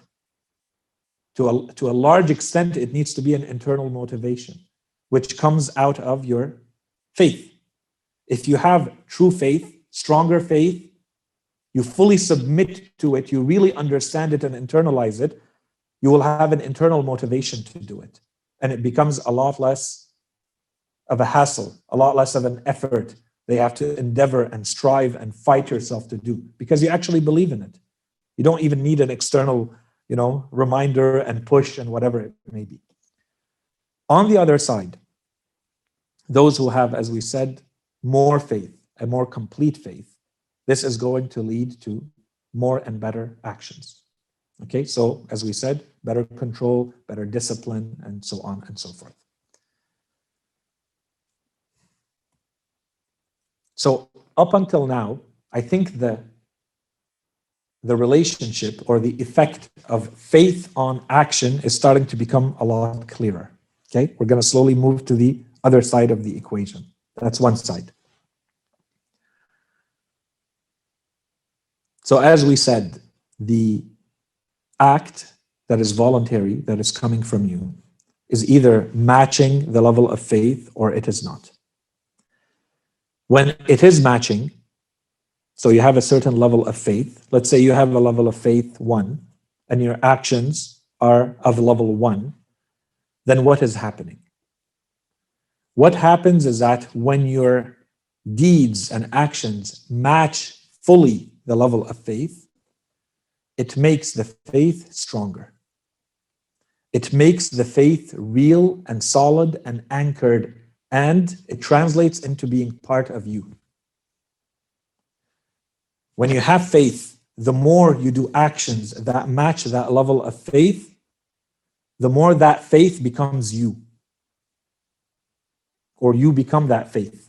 To a, to a large extent, it needs to be an internal motivation, which comes out of your faith. If you have true faith, stronger faith, you fully submit to it, you really understand it and internalize it, you will have an internal motivation to do it. and it becomes a lot less of a hassle, a lot less of an effort they have to endeavor and strive and fight yourself to do because you actually believe in it. You don't even need an external, you know, reminder and push and whatever it may be. On the other side, those who have, as we said, more faith, a more complete faith, this is going to lead to more and better actions. Okay, so as we said, better control, better discipline, and so on and so forth. So up until now, I think the the relationship or the effect of faith on action is starting to become a lot clearer. Okay, we're going to slowly move to the other side of the equation. That's one side. So, as we said, the act that is voluntary, that is coming from you, is either matching the level of faith or it is not. When it is matching, so you have a certain level of faith, let's say you have a level of faith one, and your actions are of level one, then what is happening? What happens is that when your deeds and actions match fully the level of faith, it makes the faith stronger. It makes the faith real and solid and anchored and it translates into being part of you. When you have faith, the more you do actions that match that level of faith, the more that faith becomes you, or you become that faith.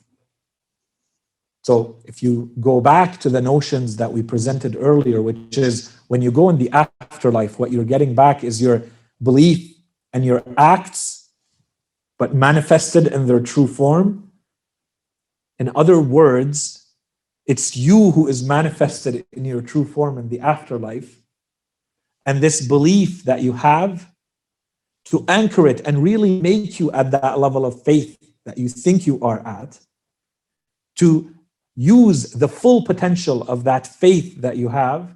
So, if you go back to the notions that we presented earlier, which is when you go in the afterlife, what you're getting back is your belief and your acts but manifested in their true form. In other words, it's you who is manifested in your true form in the afterlife. And this belief that you have to anchor it and really make you at that level of faith that you think you are at, to use the full potential of that faith that you have,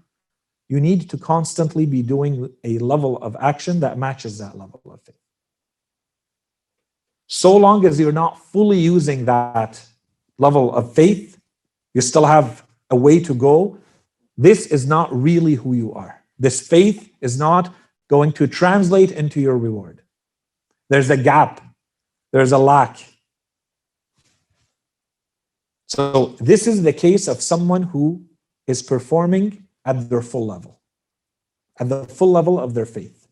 you need to constantly be doing a level of action that matches that level of faith. So long as you're not fully using that level of faith, you still have a way to go. This is not really who you are. This faith is not going to translate into your reward. There's a gap, there's a lack. So, this is the case of someone who is performing at their full level, at the full level of their faith.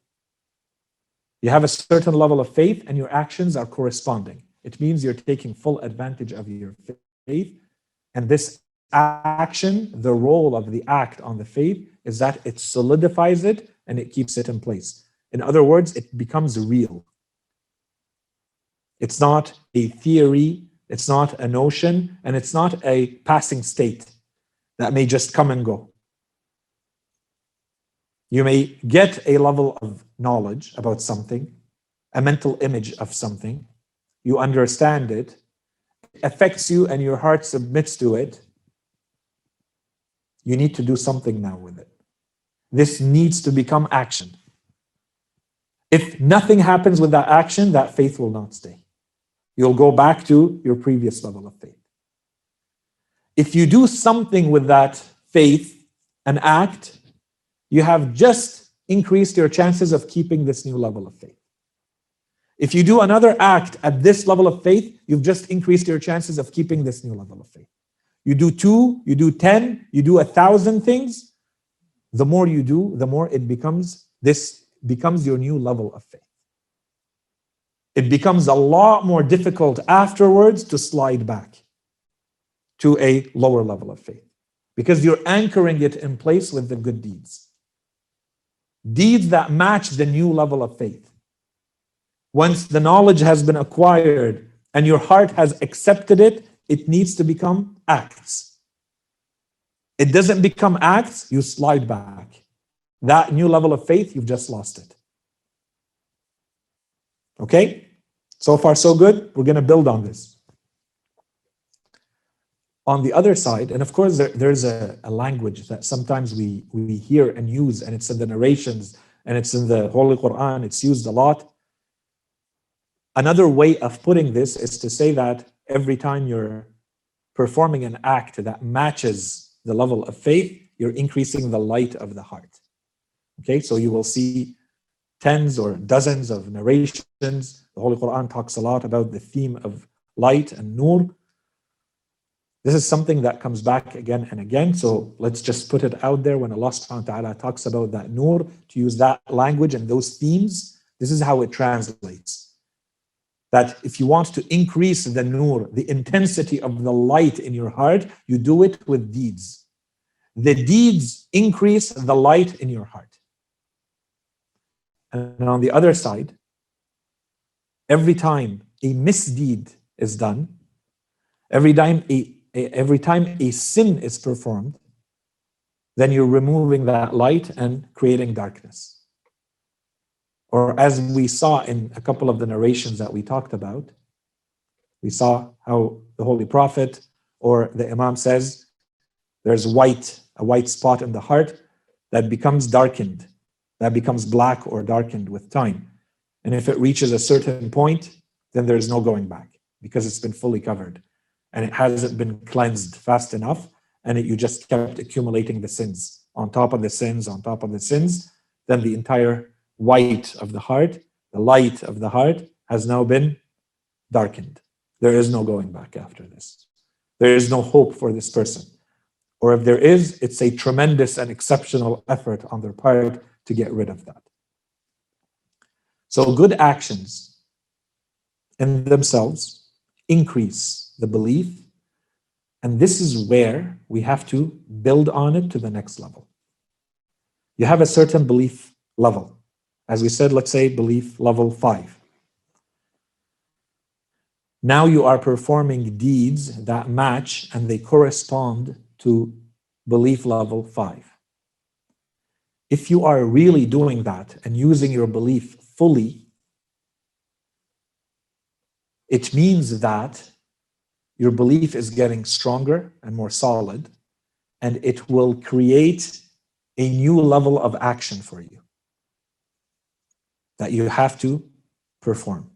You have a certain level of faith and your actions are corresponding. It means you're taking full advantage of your faith. And this action, the role of the act on the faith is that it solidifies it and it keeps it in place. In other words, it becomes real. It's not a theory, it's not a notion, and it's not a passing state that may just come and go. You may get a level of knowledge about something, a mental image of something, you understand it, it affects you, and your heart submits to it. You need to do something now with it. This needs to become action. If nothing happens with that action, that faith will not stay. You'll go back to your previous level of faith. If you do something with that faith, an act, you have just increased your chances of keeping this new level of faith. If you do another act at this level of faith, you've just increased your chances of keeping this new level of faith. You do two, you do 10, you do a thousand things. The more you do, the more it becomes, this becomes your new level of faith. It becomes a lot more difficult afterwards to slide back to a lower level of faith because you're anchoring it in place with the good deeds deeds that match the new level of faith. Once the knowledge has been acquired and your heart has accepted it, it needs to become acts. It doesn't become acts, you slide back. That new level of faith, you've just lost it. Okay? So far, so good. We're going to build on this on the other side, and of course, there, there's a, a, language that sometimes we, we hear and use, and it's in the narrations and it's in the Holy Quran, it's used a lot. Another way of putting this is to say that every time you're performing an act that matches the level of faith, you're increasing the light of the heart. Okay, so you will see tens or dozens of narrations. The Holy Quran talks a lot about the theme of light and nur. This is something that comes back again and again. So let's just put it out there when Allah subhanahu wa ta'ala talks about that nur, to use that language and those themes, this is how it translates. That if you want to increase the nur, the intensity of the light in your heart, you do it with deeds. The deeds increase the light in your heart. And on the other side, every time a misdeed is done, every time a, a, every time a sin is performed, then you're removing that light and creating darkness. Or as we saw in a couple of the narrations that we talked about, we saw how the Holy Prophet or the Imam says there's white, a white spot in the heart that becomes darkened that becomes black or darkened with time. And if it reaches a certain point, then there's no going back because it's been fully covered and it hasn't been cleansed fast enough. And it, you just kept accumulating the sins on top of the sins, on top of the sins. Then the entire white of the heart, the light of the heart, has now been darkened. There is no going back after this. There is no hope for this person. Or if there is, it's a tremendous and exceptional effort on their part to get rid of that. So, good actions in themselves increase the belief, and this is where we have to build on it to the next level. You have a certain belief level. As we said, let's say belief level five. Now you are performing deeds that match and they correspond to belief level five. If you are really doing that and using your belief fully, it means that your belief is getting stronger and more solid, and it will create a new level of action for you that you have to perform.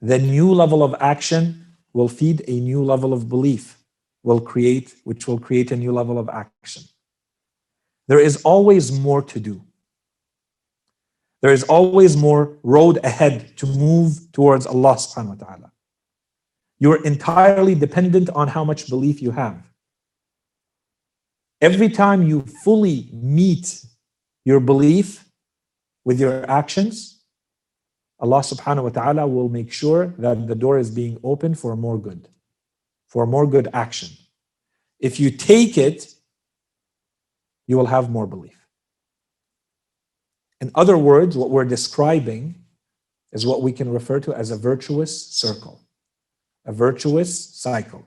The new level of action will feed a new level of belief, will create, which will create a new level of action. There is always more to do. There is always more road ahead to move towards Allah subhanahu wa ta'ala. You're entirely dependent on how much belief you have. Every time you fully meet your belief with your actions, Allah subhanahu wa ta'ala will make sure that the door is being opened for more good, for more good action. If you take it you will have more belief. In other words, what we're describing is what we can refer to as a virtuous circle, a virtuous cycle.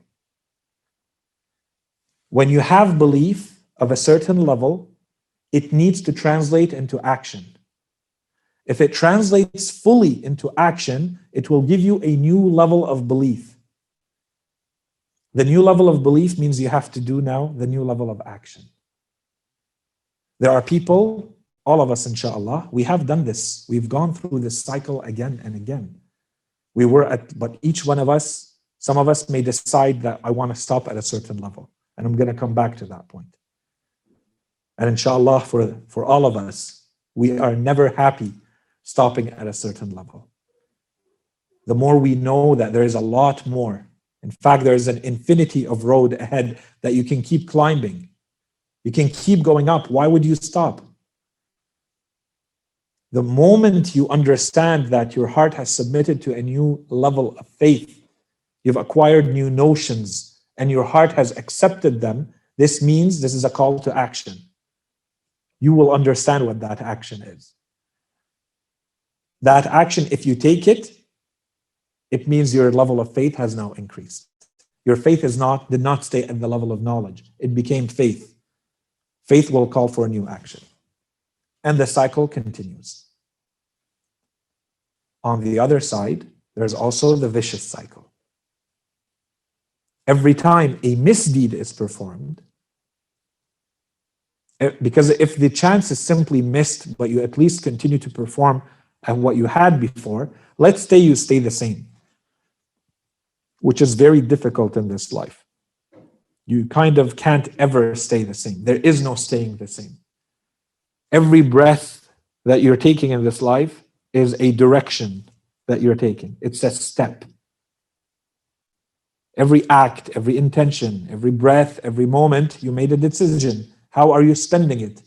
When you have belief of a certain level, it needs to translate into action. If it translates fully into action, it will give you a new level of belief. The new level of belief means you have to do now the new level of action. There are people, all of us, inshallah, we have done this. We've gone through this cycle again and again. We were at, but each one of us, some of us may decide that I want to stop at a certain level. And I'm going to come back to that point. And inshallah, for, for all of us, we are never happy stopping at a certain level. The more we know that there is a lot more. In fact, there is an infinity of road ahead that you can keep climbing. You can keep going up. Why would you stop? The moment you understand that your heart has submitted to a new level of faith, you've acquired new notions, and your heart has accepted them, this means this is a call to action. You will understand what that action is. That action, if you take it, it means your level of faith has now increased. Your faith is not did not stay at the level of knowledge. It became faith. Faith will call for a new action. And the cycle continues. On the other side, there's also the vicious cycle. Every time a misdeed is performed, eh, because if the chance is simply missed, but you at least continue to perform at what you had before, let's say you stay the same, which is very difficult in this life. You kind of can't ever stay the same. There is no staying the same. Every breath that you're taking in this life is a direction that you're taking, it's a step. Every act, every intention, every breath, every moment, you made a decision. How are you spending it?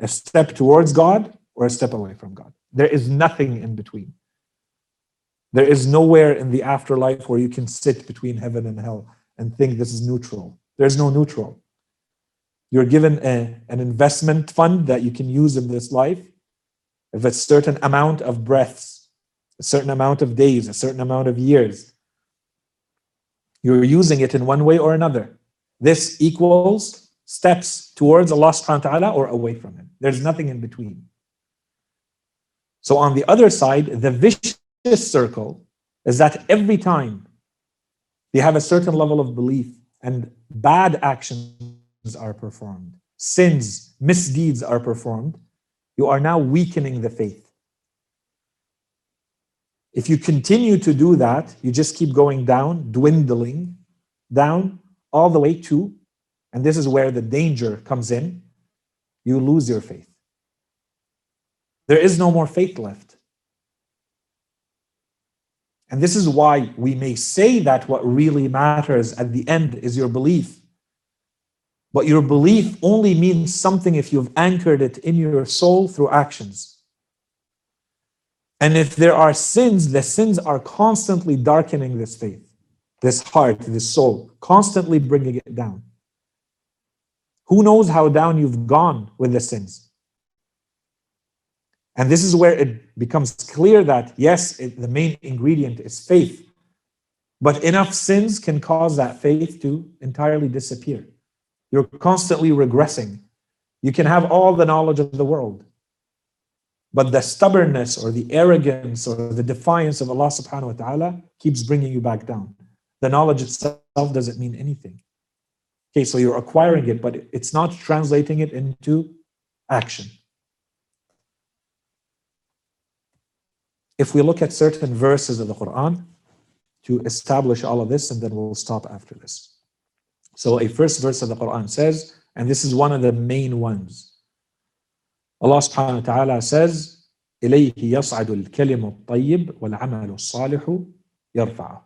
A step towards God or a step away from God? There is nothing in between. There is nowhere in the afterlife where you can sit between heaven and hell and think this is neutral. There's no neutral. You're given a, an investment fund that you can use in this life. If a certain amount of breaths, a certain amount of days, a certain amount of years, you're using it in one way or another. This equals steps towards Allah subhanahu wa ta'ala or away from Him. There's nothing in between. So on the other side, the vicious circle is that every time you have a certain level of belief and bad actions are performed, sins, misdeeds are performed, you are now weakening the faith. If you continue to do that, you just keep going down, dwindling down all the way to, and this is where the danger comes in, you lose your faith. There is no more faith left. And this is why we may say that what really matters at the end is your belief. But your belief only means something if you've anchored it in your soul through actions. And if there are sins, the sins are constantly darkening this faith, this heart, this soul, constantly bringing it down. Who knows how down you've gone with the sins? And this is where it becomes clear that, yes, it, the main ingredient is faith, but enough sins can cause that faith to entirely disappear. You're constantly regressing. You can have all the knowledge of the world, but the stubbornness or the arrogance or the defiance of Allah subhanahu wa ta'ala keeps bringing you back down. The knowledge itself doesn't mean anything. Okay, so you're acquiring it, but it's not translating it into action. if we look at certain verses of the Quran to establish all of this, and then we'll stop after this. So, a first verse of the Quran says, and this is one of the main ones. Allah subhanahu wa ta'ala says, إليه يصعد الكلم الطيب والعمل الصالح يرفعه.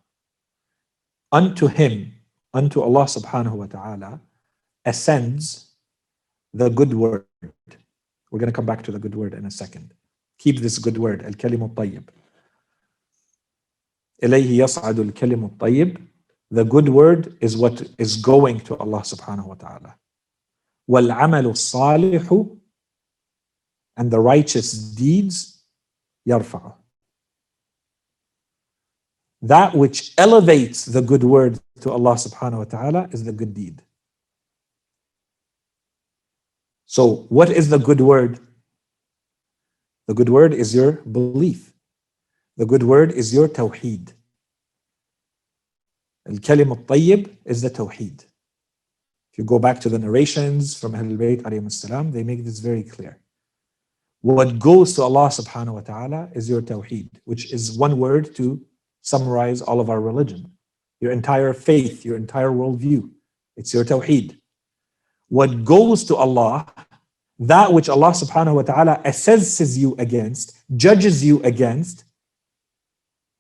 Unto him, unto Allah subhanahu wa ta'ala, ascends the good word. We're going to come back to the good word in a second. Keep this good word, الكلم الطيب. إليه يصعد الكلم الطيب. The good word is what is going to Allah subhanahu wa ta'ala. والعمل الصالح and the righteous deeds يرفعه. That which elevates the good word to Allah subhanahu wa ta'ala is the good deed. So, what is the good word? The good word is your belief. The good word is your tawheed. Al-kalim al-tayyib is the tawheed. If you go back to the narrations from Ahlul Bayt alayhi they make this very clear. What goes to Allah subhanahu wa ta'ala is your tawheed, which is one word to summarize all of our religion. Your entire faith, your entire worldview. It's your tawheed. What goes to Allah that which Allah subhanahu wa ta'ala assesses you against, judges you against,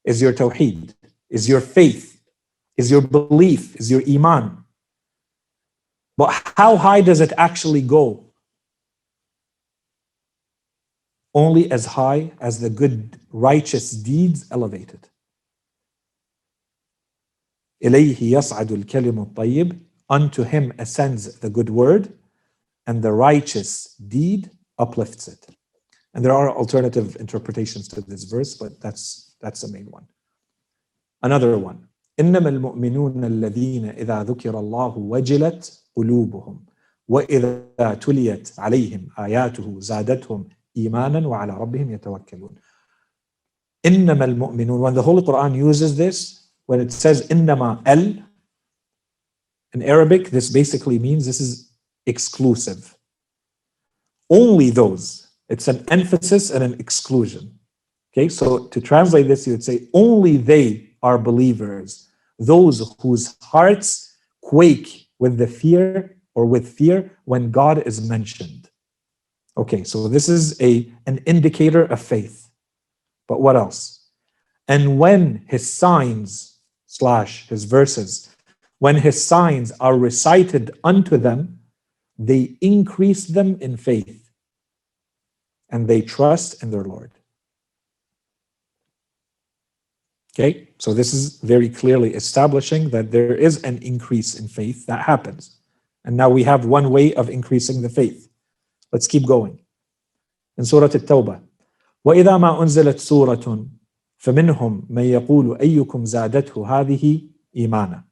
is your tawheed, is your faith, is your belief, is your iman. But how high does it actually go? Only as high as the good, righteous deeds elevated. إليه يصعد الكلم الطيب Unto him ascends the good word and the righteous deed uplifts it. And there are alternative interpretations to this verse, but that's that's the main one. Another one. إنما المؤمنون الذين إذا ذكر الله وجلت قلوبهم وإذا تليت عليهم آياته زادتهم إيمانا وعلى ربهم يتوكلون. إنما المؤمنون when the Holy Quran uses this when it says إنما al in Arabic this basically means this is exclusive. Only those. It's an emphasis and an exclusion. Okay, so to translate this, you would say, only they are believers, those whose hearts quake with the fear or with fear when God is mentioned. Okay, so this is a, an indicator of faith. But what else? And when his signs slash his verses, when his signs are recited unto them, they increase them in faith and they trust in their Lord. Okay, so this is very clearly establishing that there is an increase in faith that happens. And now we have one way of increasing the faith. Let's keep going. In Surah At-Tawbah, وَإِذَا مَا أُنزِلَتْ سُورَةٌ فمنهم من يقول أيكم زادته هذه إيمانا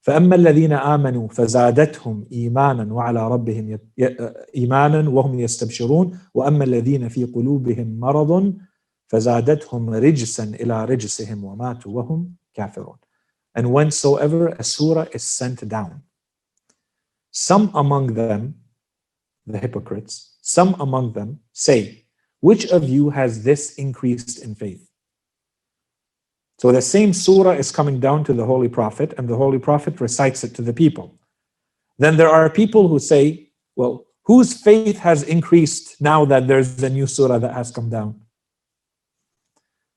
فأما الذين آمنوا فزادتهم إيمانا وعلى ربهم إيمانا وهم يستبشرون وأما الذين في قلوبهم مرض فزادتهم رجسا إلى رجسهم وماتوا وهم كافرون And whensoever a surah is sent down, some among them, the hypocrites, some among them say, which of you has this increased in faith? So the same surah is coming down to the Holy Prophet, and the Holy Prophet recites it to the people. Then there are people who say, well, whose faith has increased now that there's a new surah that has come down?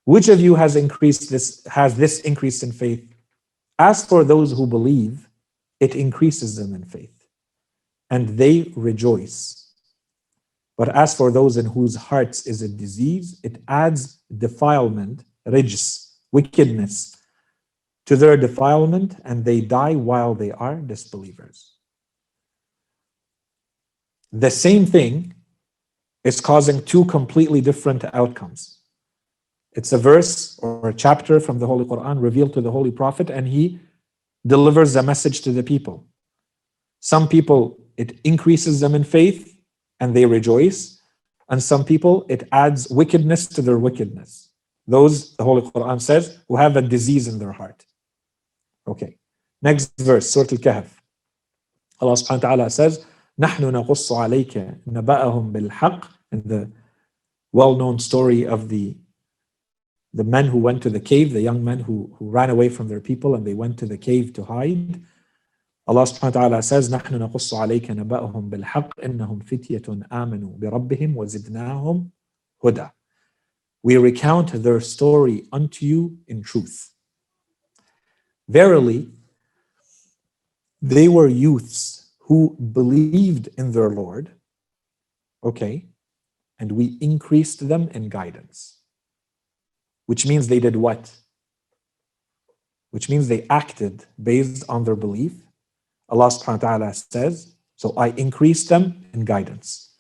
Which of you has increased this, has this increase in faith? As for those who believe, it increases them in faith, and they rejoice. But as for those in whose hearts is a disease, it adds defilement, rijs, wickedness to their defilement, and they die while they are disbelievers. The same thing is causing two completely different outcomes. It's a verse or a chapter from the Holy Quran revealed to the Holy Prophet, and he delivers a message to the people. Some people, it increases them in faith and they rejoice, and some people, it adds wickedness to their wickedness. Those, the Holy Quran says, who have a disease in their heart. Okay. Next verse, Surah Al-Kahf. Allah subhanahu wa ta'ala says, نحن نقص عليك نبأهم بالحق in the well-known story of the the men who went to the cave, the young men who, who ran away from their people and they went to the cave to hide. Allah subhanahu wa ta'ala says, نحن نقص عليك نبأهم بالحق إنهم فتية آمنوا بربهم وزدناهم هدى we recount their story unto you in truth. Verily, they were youths who believed in their Lord, okay, and we increased them in guidance. Which means they did what? Which means they acted based on their belief. Allah subhanahu wa ta'ala says, So I increased them in guidance.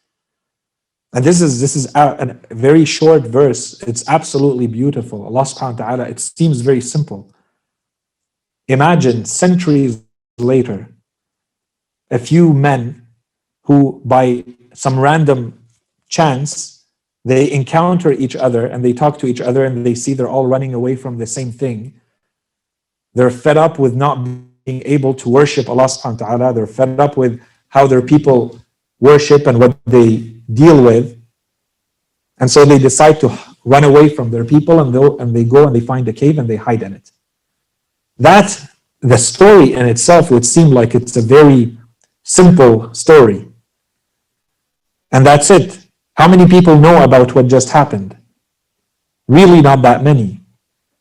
And this is this is a, a very short verse. It's absolutely beautiful. Allah subhanahu wa ta'ala, it seems very simple. Imagine centuries later, a few men who by some random chance they encounter each other and they talk to each other and they see they're all running away from the same thing. They're fed up with not being able to worship Allah subhanahu wa ta'ala. They're fed up with how their people worship and what they deal with. And so they decide to run away from their people and, and they go and they find a cave and they hide in it. That, the story in itself would seem like it's a very simple story. And that's it. How many people know about what just happened? Really, not that many.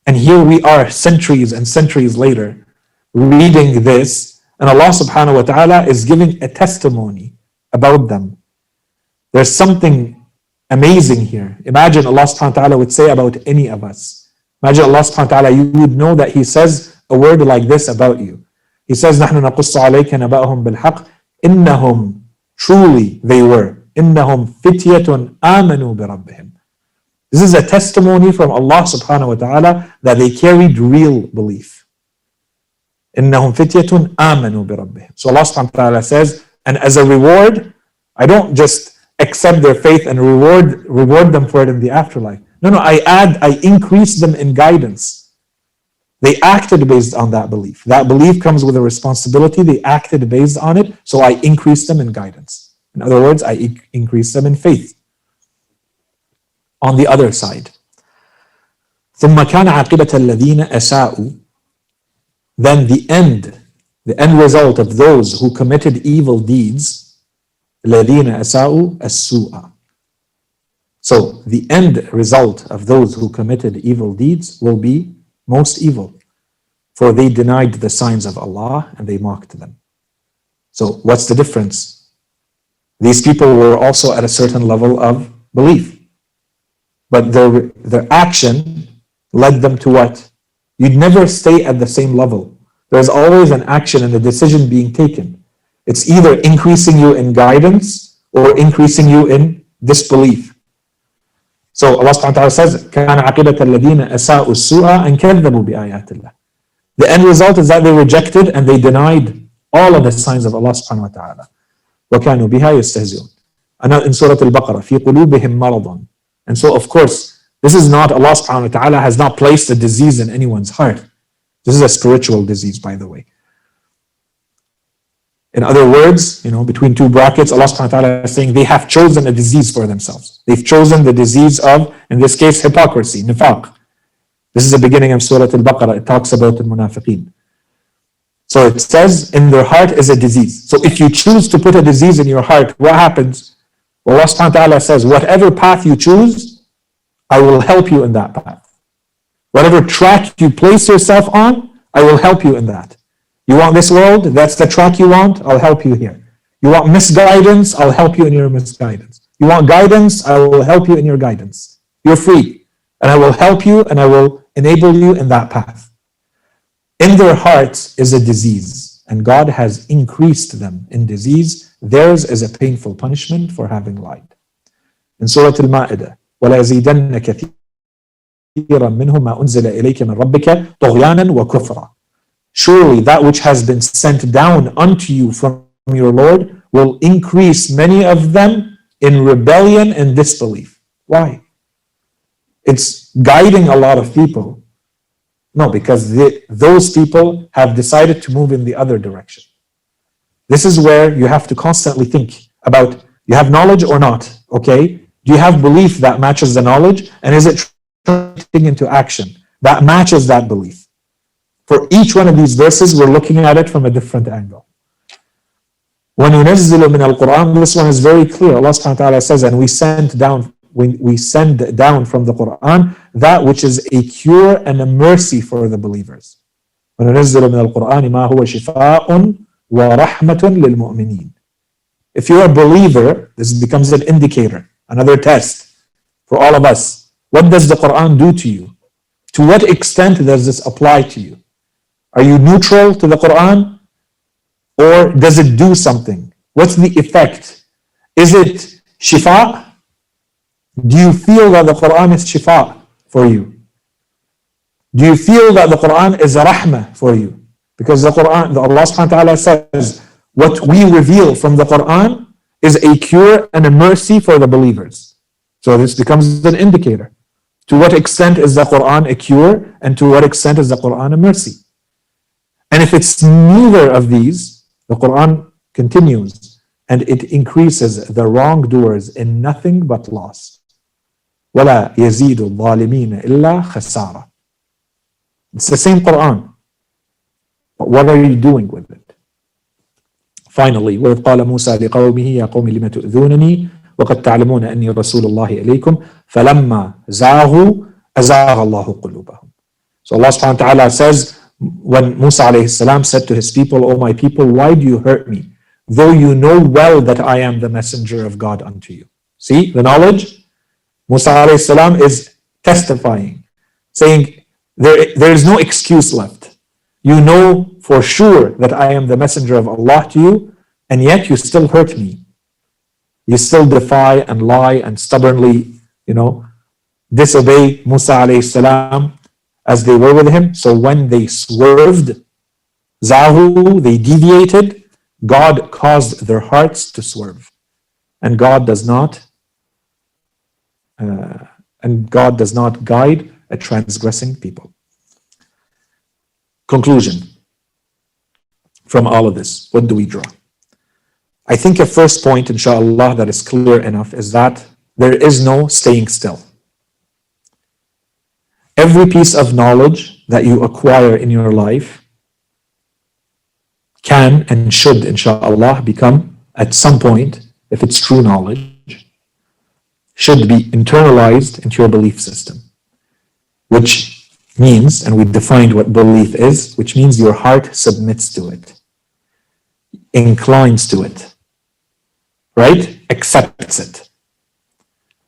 And here we are, centuries and centuries later, reading this, and Allah subhanahu wa ta'ala is giving a testimony about them. There's something amazing here. Imagine Allah subhanahu wa ta'ala would say about any of us. Imagine Allah subhanahu wa ta'ala, you would know that He says a word like this about you. He says, نحن نقص عليك نبأهم بالحق إنهم truly they were إنهم فتية آمنوا بربهم This is a testimony from Allah subhanahu wa ta'ala that they carried real belief. إنهم فتية آمنوا بربهم So Allah subhanahu wa ta'ala says, and as a reward, I don't just accept their faith and reward reward them for it in the afterlife. No, no, I add, I increase them in guidance. They acted based on that belief. That belief comes with a responsibility. They acted based on it, so I increase them in guidance. In other words, I increase them in faith. On the other side, ثم كان عاقبة الذين أساءوا then the end the end result of those who committed evil deeds الذين أساءوا السوء so the end result of those who committed evil deeds will be most evil for they denied the signs of Allah and they mocked them so what's the difference these people were also at a certain level of belief but their their action led them to what you'd never stay at the same level there's always an action and a decision being taken it's either increasing you in guidance or increasing you in disbelief so Allah subhanahu wa ta'ala says كان عاقبة الذين أساءوا السوء أن كذبوا بآيات الله the end result is that they rejected and they denied all of the signs of Allah subhanahu wa ta'ala وكانوا بها يستهزئون أنا in Surah Al-Baqarah في قلوبهم مرض and so of course this is not Allah subhanahu wa ta'ala has not placed a disease in anyone's heart this is a spiritual disease by the way in other words you know between two brackets Allah subhanahu wa ta'ala is saying they have chosen a disease for themselves they've chosen the disease of in this case hypocrisy nifaq this is the beginning of Surah Al-Baqarah it talks about the munafiqeen so it says in their heart is a disease. So if you choose to put a disease in your heart, what happens? Well, Allah subhanahu wa ta'ala says, whatever path you choose, I will help you in that path. Whatever track you place yourself on, I will help you in that. You want this world? That's the track you want? I'll help you here. You want misguidance? I'll help you in your misguidance. You want guidance? I will help you in your guidance. You're free. And I will help you and I will enable you in that path in their hearts is a disease, and God has increased them in disease. Theirs is a painful punishment for having lied. In Surah Al-Ma'idah, وَلَا يَزِيدَنَّ كَثِيرًا مِنْهُ مَا أُنزِلَ إِلَيْكَ مِنْ رَبِّكَ طُغْيَانًا وَكُفْرًا Surely that which has been sent down unto you from your Lord will increase many of them in rebellion and disbelief. Why? It's guiding a lot of people no, because they, those people have decided to move in the other direction. This is where you have to constantly think about you have knowledge or not, okay? Do you have belief that matches the knowledge? And is it translating into action that matches that belief? For each one of these verses, we're looking at it from a different angle. When ينزل من القرآن, this one is very clear. Allah subhanahu wa ta'ala says, and we sent down when we send down from the Quran that which is a cure and a mercy for the believers. وننزل من القرآن ما هو شفاء ورحمة للمؤمنين. If you're a believer, this becomes an indicator, another test for all of us. What does the Quran do to you? To what extent does this apply to you? Are you neutral to the Quran? Or does it do something? What's the effect? Is it shifa do you feel that the Quran is shifa For you? Do you feel that the Quran is a rahmah for you? Because the Quran, the Allah subhanahu wa ta'ala says, what we reveal from the Quran is a cure and a mercy for the believers. So this becomes an indicator. To what extent is the Quran a cure and to what extent is the Quran a mercy? And if it's neither of these, the Quran continues and it increases the wrongdoers in nothing but loss. ولا يزيد الظالمين إلا خسارة. It's the same Quran. But what are you doing with it? Finally, وإذ قال موسى لقومه يا قوم لم تؤذونني وقد تعلمون أني رسول الله إليكم فلما زاغوا أزاغ الله قلوبهم. So Allah subhanahu wa ta'ala says, when Musa alayhi salam said to his people, O my people, why do you hurt me? Though you know well that I am the messenger of God unto you. See the knowledge? Musa alayhi is testifying, saying, there, there is no excuse left. You know for sure that I am the messenger of Allah to you, and yet you still hurt me. You still defy and lie and stubbornly, you know, disobey Musa alayhi salam as they were with him. So when they swerved, zahu, they deviated, God caused their hearts to swerve. And God does not uh, and God does not guide a transgressing people. Conclusion from all of this, what do we draw? I think a first point, inshallah, that is clear enough is that there is no staying still. every piece of knowledge that you acquire in your life can and should, inshallah, become at some point, if it's true knowledge, should be internalized into your belief system, which means, and we defined what belief is, which means your heart submits to it, inclines to it, right? Accepts it.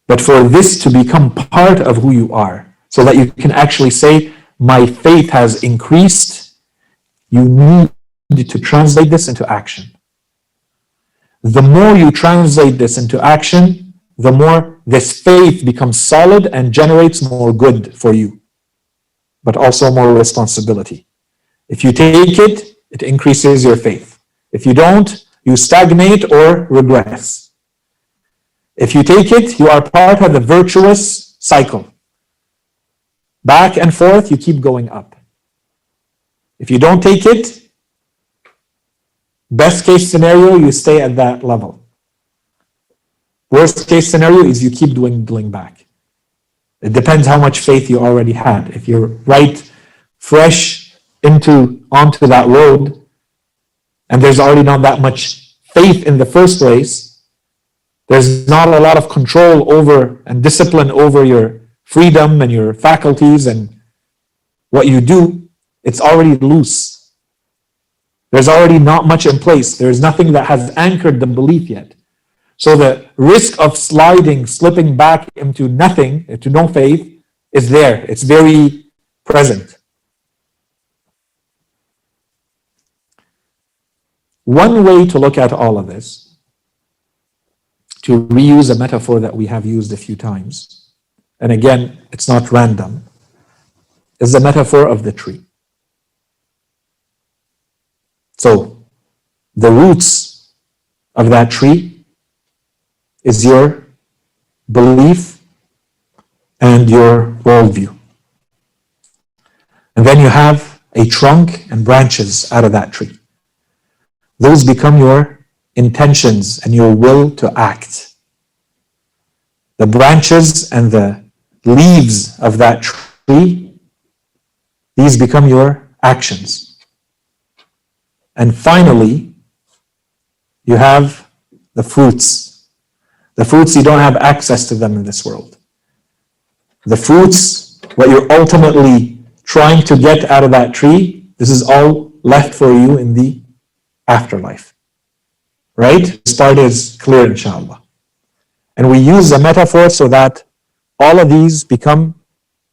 But for this to become part of who you are, so that you can actually say, My faith has increased, you need to translate this into action. The more you translate this into action, the more this faith becomes solid and generates more good for you, but also more responsibility. If you take it, it increases your faith. If you don't, you stagnate or regress. If you take it, you are part of the virtuous cycle. Back and forth, you keep going up. If you don't take it, best case scenario, you stay at that level. Worst case scenario is you keep dwindling back. It depends how much faith you already had. If you're right fresh into onto that road, and there's already not that much faith in the first place, there's not a lot of control over and discipline over your freedom and your faculties and what you do, it's already loose. There's already not much in place. There's nothing that has anchored the belief yet. So the risk of sliding, slipping back into nothing, into no faith, is there. It's very present. One way to look at all of this, to reuse a metaphor that we have used a few times, and again, it's not random, is the metaphor of the tree. So, the roots of that tree is your belief and your worldview. And then you have a trunk and branches out of that tree. Those become your intentions and your will to act. The branches and the leaves of that tree, these become your actions. And finally, you have the fruits. The fruits, you don't have access to them in this world. The fruits, what you're ultimately trying to get out of that tree, this is all left for you in the afterlife. Right? This part is clear, inshallah. And we use a metaphor so that all of these become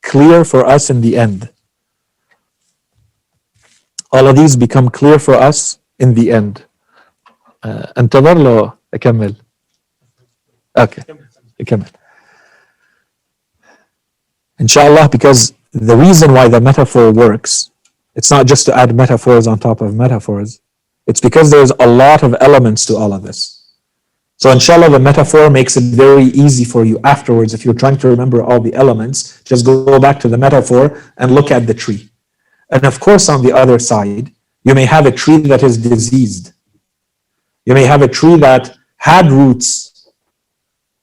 clear for us in the end. All of these become clear for us in the end. Uh, انتظر له أكمل. Okay, come. Inshallah, because the reason why the metaphor works, it's not just to add metaphors on top of metaphors. It's because there's a lot of elements to all of this. So inshallah, the metaphor makes it very easy for you afterwards. If you're trying to remember all the elements, just go back to the metaphor and look at the tree. And of course, on the other side, you may have a tree that is diseased. You may have a tree that had roots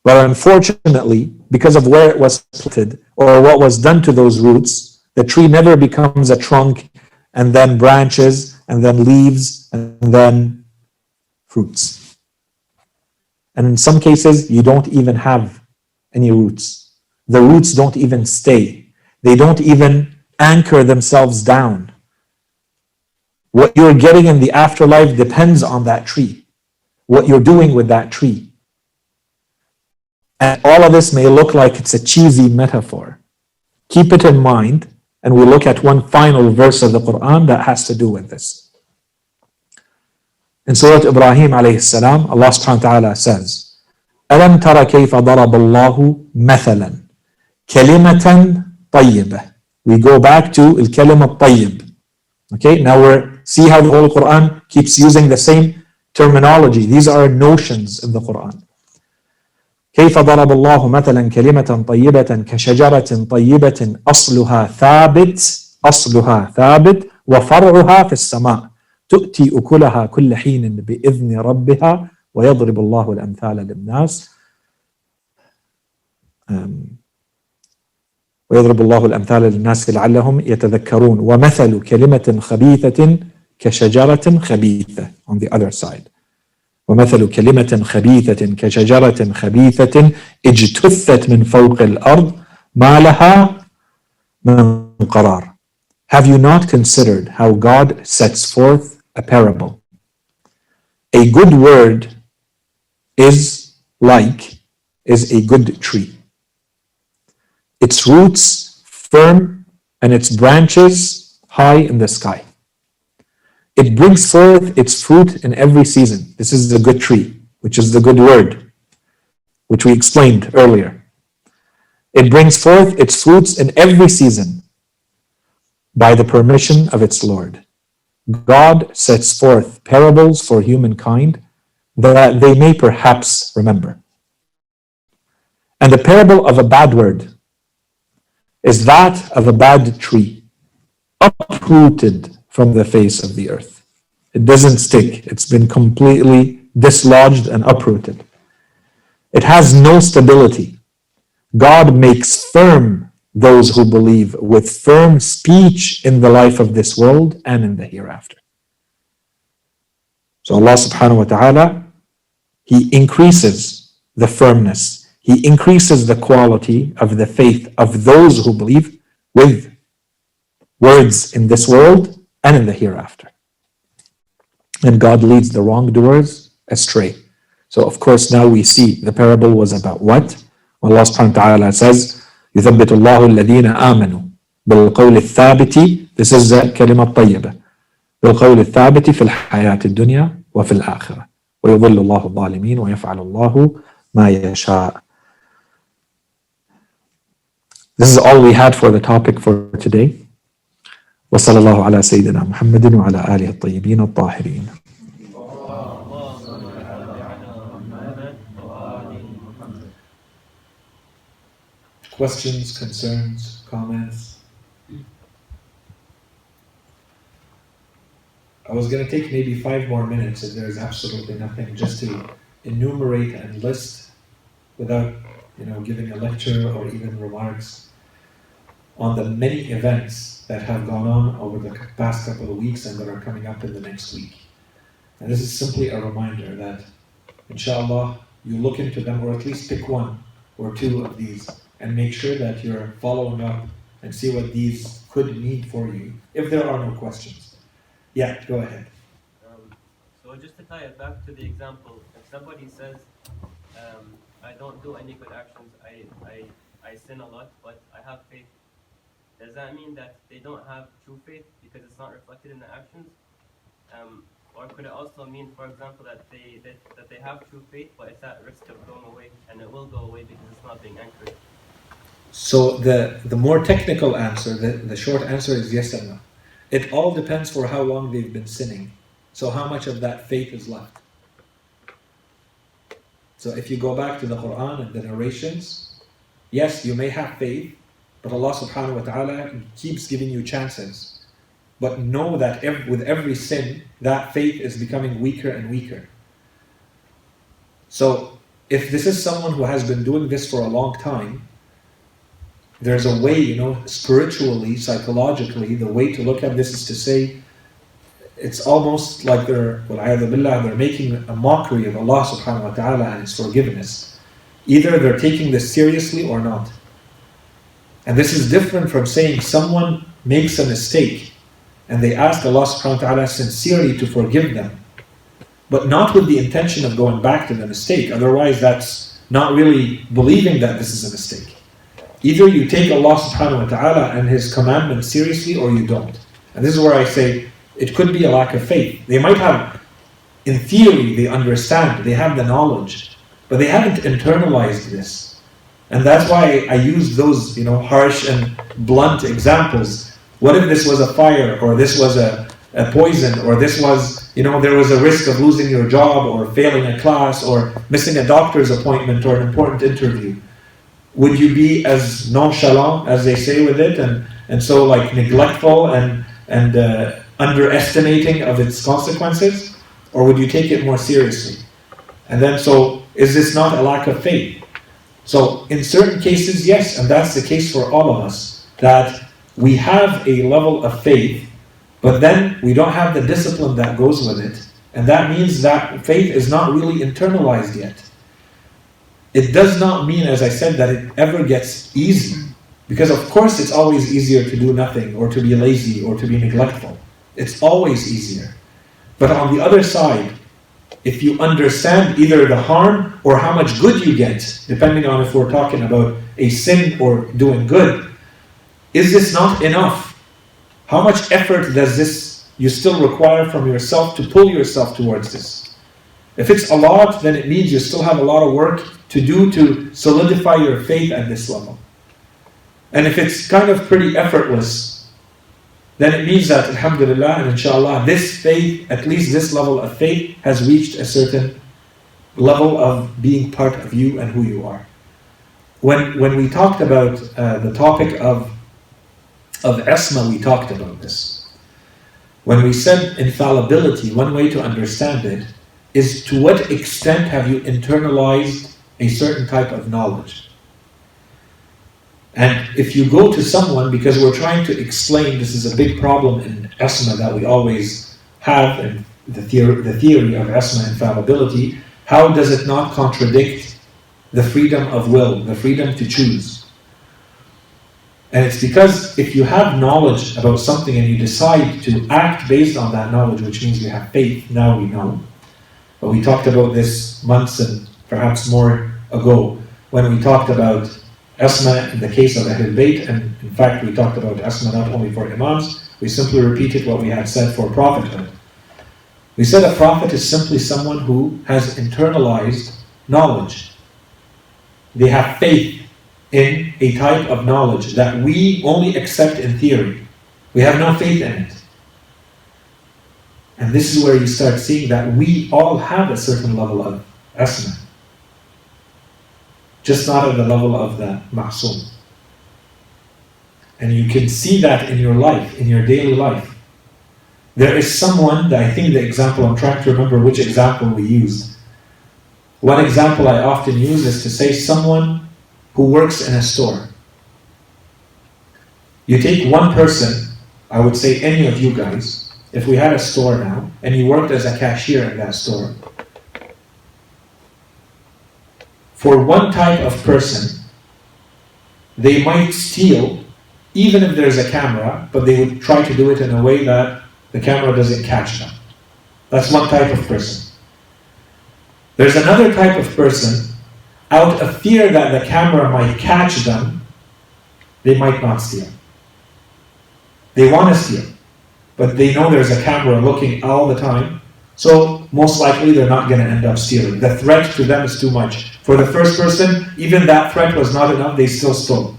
but unfortunately, because of where it was planted or what was done to those roots, the tree never becomes a trunk and then branches and then leaves and then fruits. And in some cases, you don't even have any roots. The roots don't even stay. They don't even anchor themselves down. What you're getting in the afterlife depends on that tree, what you're doing with that tree. And all of this may look like it's a cheesy metaphor. Keep it in mind, and we look at one final verse of the Quran that has to do with this. In Surah Ibrahim alayhi salam, Allah subhanahu wa ta'ala says, أَلَمْ تَرَ كَيْفَ ضَرَبَ اللَّهُ مَثَلًا كَلِمَةً طَيِّبَةً We go back to الكلمة الطيب. Okay, now we're see how the Holy Quran keeps using the same terminology. These are notions in the Quran. كيف ضرب الله مثلا كلمة طيبة كشجرة طيبة أصلها ثابت أصلها ثابت وفرعها في السماء. تؤتي أكلها كل حين بإذن ربها ويضرب الله الأمثال للناس. ويضرب الله الأمثال للناس لعلهم يتذكرون. ومثل كلمة خبيثة كشجرة خبيثة on the other side. ومثل كلمة خبيثة كشجرة خبيثة اجتثت من فوق الأرض ما لها من قرار Have you not considered how God sets forth a parable? A good word is like is a good tree. Its roots firm and its branches high in the sky. It brings forth its fruit in every season. This is the good tree, which is the good word, which we explained earlier. It brings forth its fruits in every season by the permission of its Lord. God sets forth parables for humankind that they may perhaps remember. And the parable of a bad word is that of a bad tree, uprooted from the face of the earth. It doesn't stick, it's been completely dislodged and uprooted. It has no stability. God makes firm those who believe with firm speech in the life of this world and in the hereafter. So Allah subhanahu wa ta'ala, He increases the firmness, He increases the quality of the faith of those who believe with words in this world and in the hereafter. And God leads the wrongdoers astray. So, of course, now we see the parable was about what? Allah subhanahu wa ta'ala says, يثبت الله الذين آمنوا بالقول الثابت This is the كلمة طيبة بالقول الثابت في الحياة الدنيا وفي الآخرة ويضل الله الظالمين ويفعل الله ما يشاء This is all we had for the topic for today. وصلى الله على سيدنا محمد وعلى آله الطيبين الطاهرين Questions, concerns, comments? I was going to take maybe five more minutes if there's absolutely nothing, just to enumerate and list without, you know, giving a lecture or even remarks on the many events that have gone on over the past couple of weeks and that are coming up in the next week. And this is simply a reminder that, inshallah, you look into them or at least pick one or two of these and make sure that you're following up and see what these could mean for you if there are no questions. Yeah, go ahead. Um, so just to tie it back to the example, if somebody says, um, I don't do any good actions, I, I, I sin a lot, but I have faith, does that mean that they don't have true faith because it's not reflected in the actions? Um, or could it also mean, for example, that they that, that they have true faith, but it's at risk of going away, and it will go away because it's not being anchored? So the the more technical answer, the, the short answer is yes and no. It all depends for how long they've been sinning. So how much of that faith is left? So if you go back to the Quran and the narrations, yes, you may have faith, but Allah subhanahu wa ta'ala keeps giving you chances. But know that ev- with every sin, that faith is becoming weaker and weaker. So if this is someone who has been doing this for a long time, there's a way, you know, spiritually, psychologically, the way to look at this is to say it's almost like they're, billah, they're making a mockery of Allah subhanahu wa ta'ala and His forgiveness. Either they're taking this seriously or not. And this is different from saying someone makes a mistake and they ask Allah subhanahu wa ta'ala sincerely to forgive them, but not with the intention of going back to the mistake. Otherwise, that's not really believing that this is a mistake. Either you take Allah subhanahu wa ta'ala and His commandments seriously or you don't. And this is where I say it could be a lack of faith. They might have, in theory, they understand, they have the knowledge, but they haven't internalized this. And that's why I use those, you know, harsh and blunt examples. What if this was a fire, or this was a, a poison, or this was, you know, there was a risk of losing your job, or failing a class, or missing a doctor's appointment, or an important interview? Would you be as nonchalant as they say with it, and and so like neglectful and and uh, underestimating of its consequences, or would you take it more seriously? And then, so is this not a lack of faith? So, in certain cases, yes, and that's the case for all of us, that we have a level of faith, but then we don't have the discipline that goes with it, and that means that faith is not really internalized yet. It does not mean, as I said, that it ever gets easy, because of course it's always easier to do nothing, or to be lazy, or to be neglectful. It's always easier. But on the other side, if you understand either the harm or how much good you get, depending on if we're talking about a sin or doing good, is this not enough? How much effort does this you still require from yourself to pull yourself towards this? If it's a lot, then it means you still have a lot of work to do to solidify your faith at this level. And if it's kind of pretty effortless, then it means that, alhamdulillah and inshallah, this faith, at least this level of faith, has reached a certain level of being part of you and who you are. When, when we talked about uh, the topic of, of Esma, we talked about this. When we said infallibility, one way to understand it is to what extent have you internalized a certain type of knowledge? And if you go to someone, because we're trying to explain, this is a big problem in Esma that we always have, and the theory, the theory of Esma infallibility, how does it not contradict the freedom of will, the freedom to choose? And it's because if you have knowledge about something and you decide to act based on that knowledge, which means you have faith, now we know. But we talked about this months and perhaps more ago when we talked about Asma in the case of Ahlul Bayt, and in fact we talked about Asma not only for Imams, we simply repeated what we had said for prophethood. We said a prophet is simply someone who has internalized knowledge. They have faith in a type of knowledge that we only accept in theory. We have no faith in it. And this is where you start seeing that we all have a certain level of asma just not at the level of the ma'soom. And you can see that in your life, in your daily life. There is someone that I think the example, I'm trying to remember which example we used. One example I often use is to say someone who works in a store. You take one person, I would say any of you guys, if we had a store now, and you worked as a cashier in that store, for one type of person, they might steal even if there's a camera, but they would try to do it in a way that the camera doesn't catch them. That's one type of person. There's another type of person, out of fear that the camera might catch them, they might not steal. They want to steal, but they know there's a camera looking all the time, so most likely they're not going to end up stealing. The threat to them is too much. For the first person, even that threat was not enough, they still stole.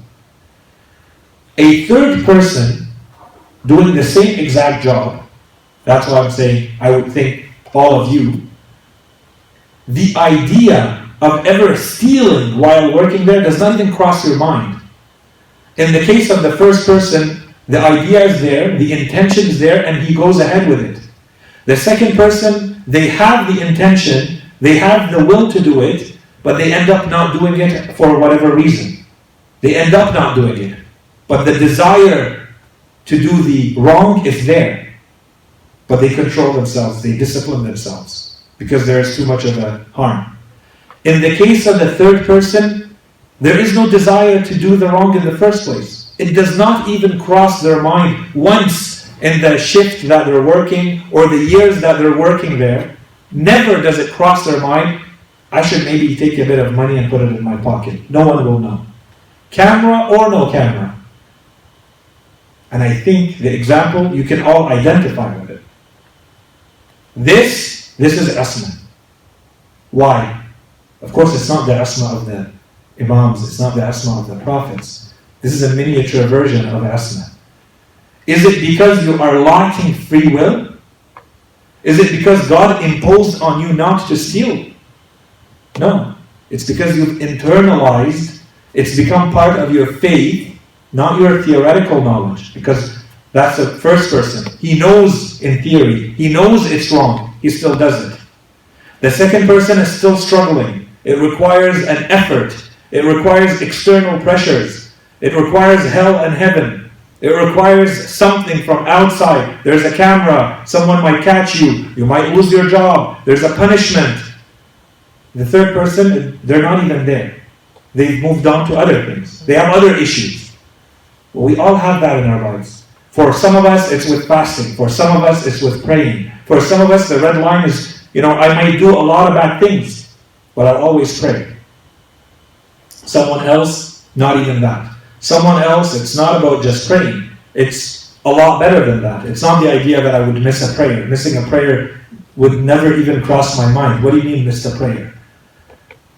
A third person doing the same exact job, that's why I'm saying I would think all of you, the idea of ever stealing while working there does not even cross your mind. In the case of the first person, the idea is there, the intention is there, and he goes ahead with it. The second person, they have the intention, they have the will to do it, but they end up not doing it for whatever reason. They end up not doing it. But the desire to do the wrong is there. But they control themselves, they discipline themselves because there is too much of a harm. In the case of the third person, there is no desire to do the wrong in the first place. It does not even cross their mind once in the shift that they're working or the years that they're working there. Never does it cross their mind I should maybe take a bit of money and put it in my pocket. No one will know. Camera or no camera. And I think the example, you can all identify with it. This, this is Asma. Why? Of course, it's not the Asma of the Imams, it's not the Asma of the Prophets. This is a miniature version of Asma. Is it because you are lacking free will? Is it because God imposed on you not to steal? No. It's because you've internalized, it's become part of your faith, not your theoretical knowledge. Because that's the first person. He knows in theory, he knows it's wrong, he still does it. The second person is still struggling. It requires an effort. It requires external pressures. It requires hell and heaven. It requires something from outside. There's a camera. Someone might catch you. You might lose your job. There's a punishment. The third person, they're not even there. They've moved on to other things. They have other issues. We all have that in our lives. For some of us, it's with fasting. For some of us, it's with praying. For some of us, the red line is, you know, I might do a lot of bad things, but I'll always pray. Someone else, not even that. Someone else, it's not about just praying. It's a lot better than that. It's not the idea that I would miss a prayer. Missing a prayer would never even cross my mind. What do you mean, miss a prayer?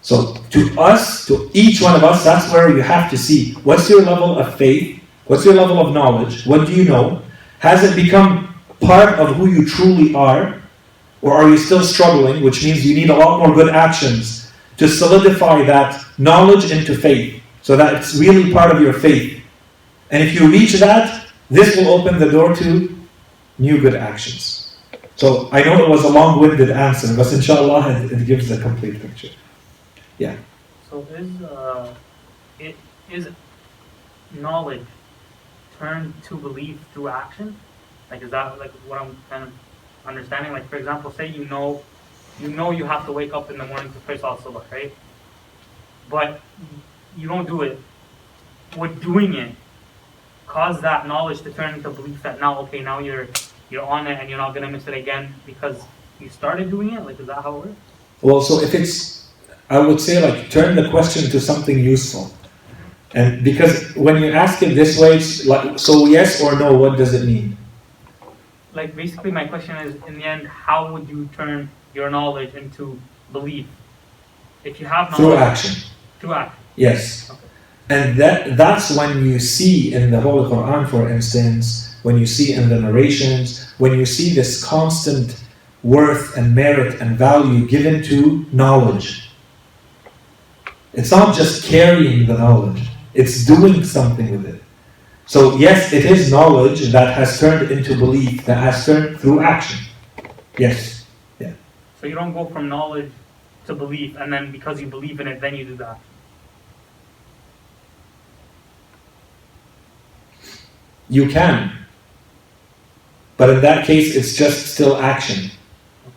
So, to us, to each one of us, that's where you have to see what's your level of faith, what's your level of knowledge, what do you know? Has it become part of who you truly are? Or are you still struggling, which means you need a lot more good actions to solidify that knowledge into faith so that it's really part of your faith? And if you reach that, this will open the door to new good actions. So I know it was a long winded answer, but inshallah it, it gives a complete picture. Yeah. So is uh, it is knowledge turned to belief through action? Like is that like what I'm kind of understanding? Like for example, say you know you know you have to wake up in the morning to pray Salah right? But you don't do it. Would doing it cause that knowledge to turn into belief that now okay now you're you're on it and you're not gonna miss it again because you started doing it? Like is that how it works? Well, so if it's, I would say like turn the question to something useful. And because when you ask it this way, it's like, so yes or no, what does it mean? like basically my question is in the end how would you turn your knowledge into belief if you have knowledge. Through action. through action Yes. And that that's when you see in the Holy Quran, for instance, when you see in the narrations, when you see this constant worth and merit and value given to knowledge. It's not just carrying the knowledge, it's doing something with it. So, yes, it is knowledge that has turned into belief, that has turned through action. Yes. Yeah. so you don't go from knowledge to belief and then because you believe in it then you do that You can. But in that case, it's just still action.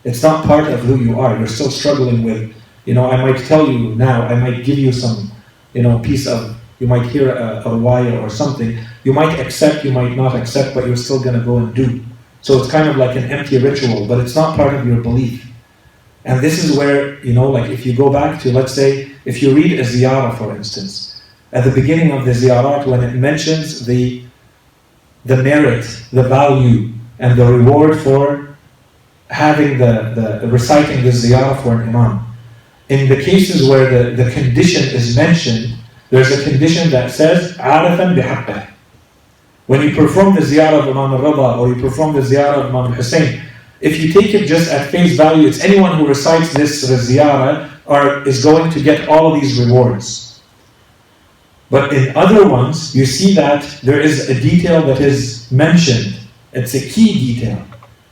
It's not part of who you are. You're still struggling with, you know, I might tell you now, I might give you some, you know, piece of, you might hear a, a wire or something. You might accept, you might not accept, but you're still going to go and do. So it's kind of like an empty ritual, but it's not part of your belief. And this is where, you know, like if you go back to, let's say, if you read a ziyarah, for instance, at the beginning of the ziyarat, when it mentions the the merit, the value, and the reward for having the, the reciting the ziyarah for an imam. In the cases where the, the condition is mentioned, there's a condition that says عَرَفًا بِحَقِّهِ When you perform the ziyarah of Imam al-Rida or you perform the ziyarah of Imam Hussein, if you take it just at face value, it's anyone who recites this ziyarah or is going to get all of these rewards. But in other ones, you see that there is a detail that is mentioned. It's a key detail.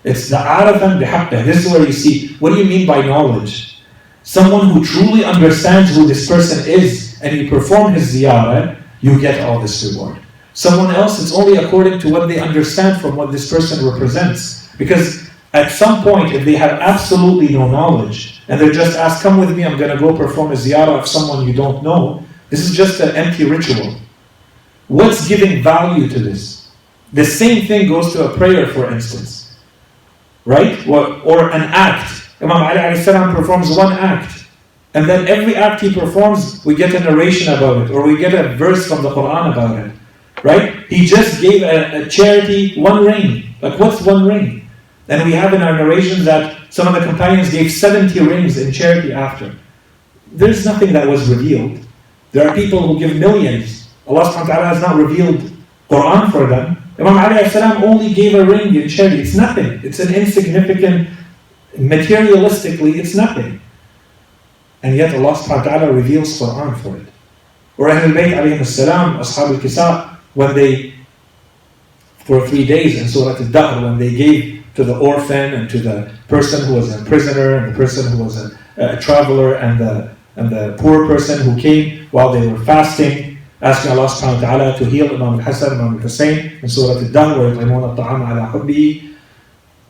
It's the arafan bihaqqah. This is where you see, what do you mean by knowledge? Someone who truly understands who this person is and you perform his ziyarah, you get all this reward. Someone else, it's only according to what they understand from what this person represents. Because at some point, if they have absolutely no knowledge and they're just asked, come with me, I'm going to go perform a ziyarah of someone you don't know, this is just an empty ritual. What's giving value to this? The same thing goes to a prayer, for instance. Right? Or, or an act. Imam Ali performs one act. And then every act he performs, we get a narration about it, or we get a verse from the Quran about it. Right? He just gave a, a charity one ring. Like, what's one ring? And we have in our narrations that some of the companions gave 70 rings in charity after. There's nothing that was revealed. There are people who give millions. Allah subhanahu wa ta'ala has not revealed Quran for them. Imam Ali only gave a ring in charity. It's nothing. It's an insignificant, materialistically, it's nothing. And yet Allah subhanahu wa ta'ala reveals Quran for it. Or Ahlul Bayt alayhim salam, Ashab al-Kisa, when they, for three days in Surah Al-Dahr, when they gave to the orphan and to the person who was a prisoner and the person who was a, a traveler and the and the poor person who came while they were fasting, asking Allah subhanahu wa ta'ala to heal Imam al-Hassan, Imam al-Hussein, in Surah Al-Dahr, where يطعمون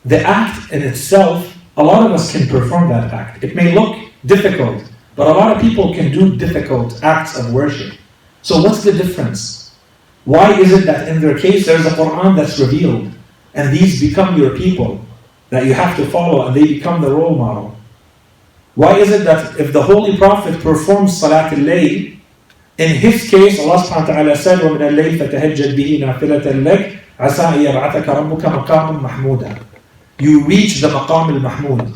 The act in itself, a lot of us can perform that act. It may look difficult, but a lot of people can do difficult acts of worship. So what's the difference? Why is it that in their case there's a Quran that's revealed and these become your people that you have to follow and they become the role model? Why is it that if the Holy Prophet performs Salat al-Layl, in his case, Allah subhanahu wa ta'ala said, وَمِنَ اللَّيْلِ فَتَهَجَّدْ بِهِ نَافِلَةً لَكَ عَسَىٰ أَن يَبْعَثَكَ رَبُّكَ مَقَامًا مَحْمُودًا You reach the maqam al-mahmud,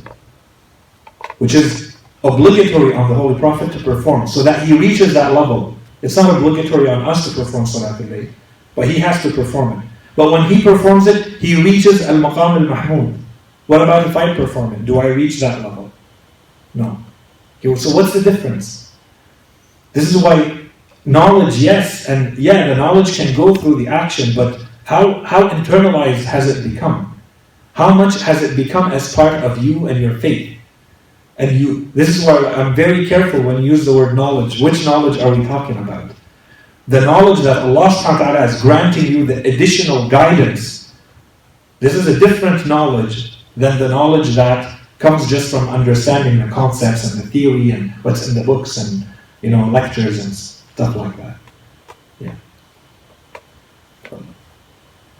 which is obligatory on the Holy Prophet to perform, so that he reaches that level. It's not obligatory on us to perform Salat al-Layl, but he has to perform it. But when he performs it, he reaches al-maqam al-mahmud. What about if I perform it? Do I reach that level? No. So what's the difference? This is why knowledge, yes, and yeah, the knowledge can go through the action, but how, how internalized has it become? How much has it become as part of you and your faith? And you, this is why I'm very careful when you use the word knowledge. Which knowledge are we talking about? The knowledge that Allah subhanahu wa ta'ala is granting you the additional guidance. This is a different knowledge than the knowledge that comes just from understanding the concepts and the theory and what's in the books and you know lectures and stuff like that.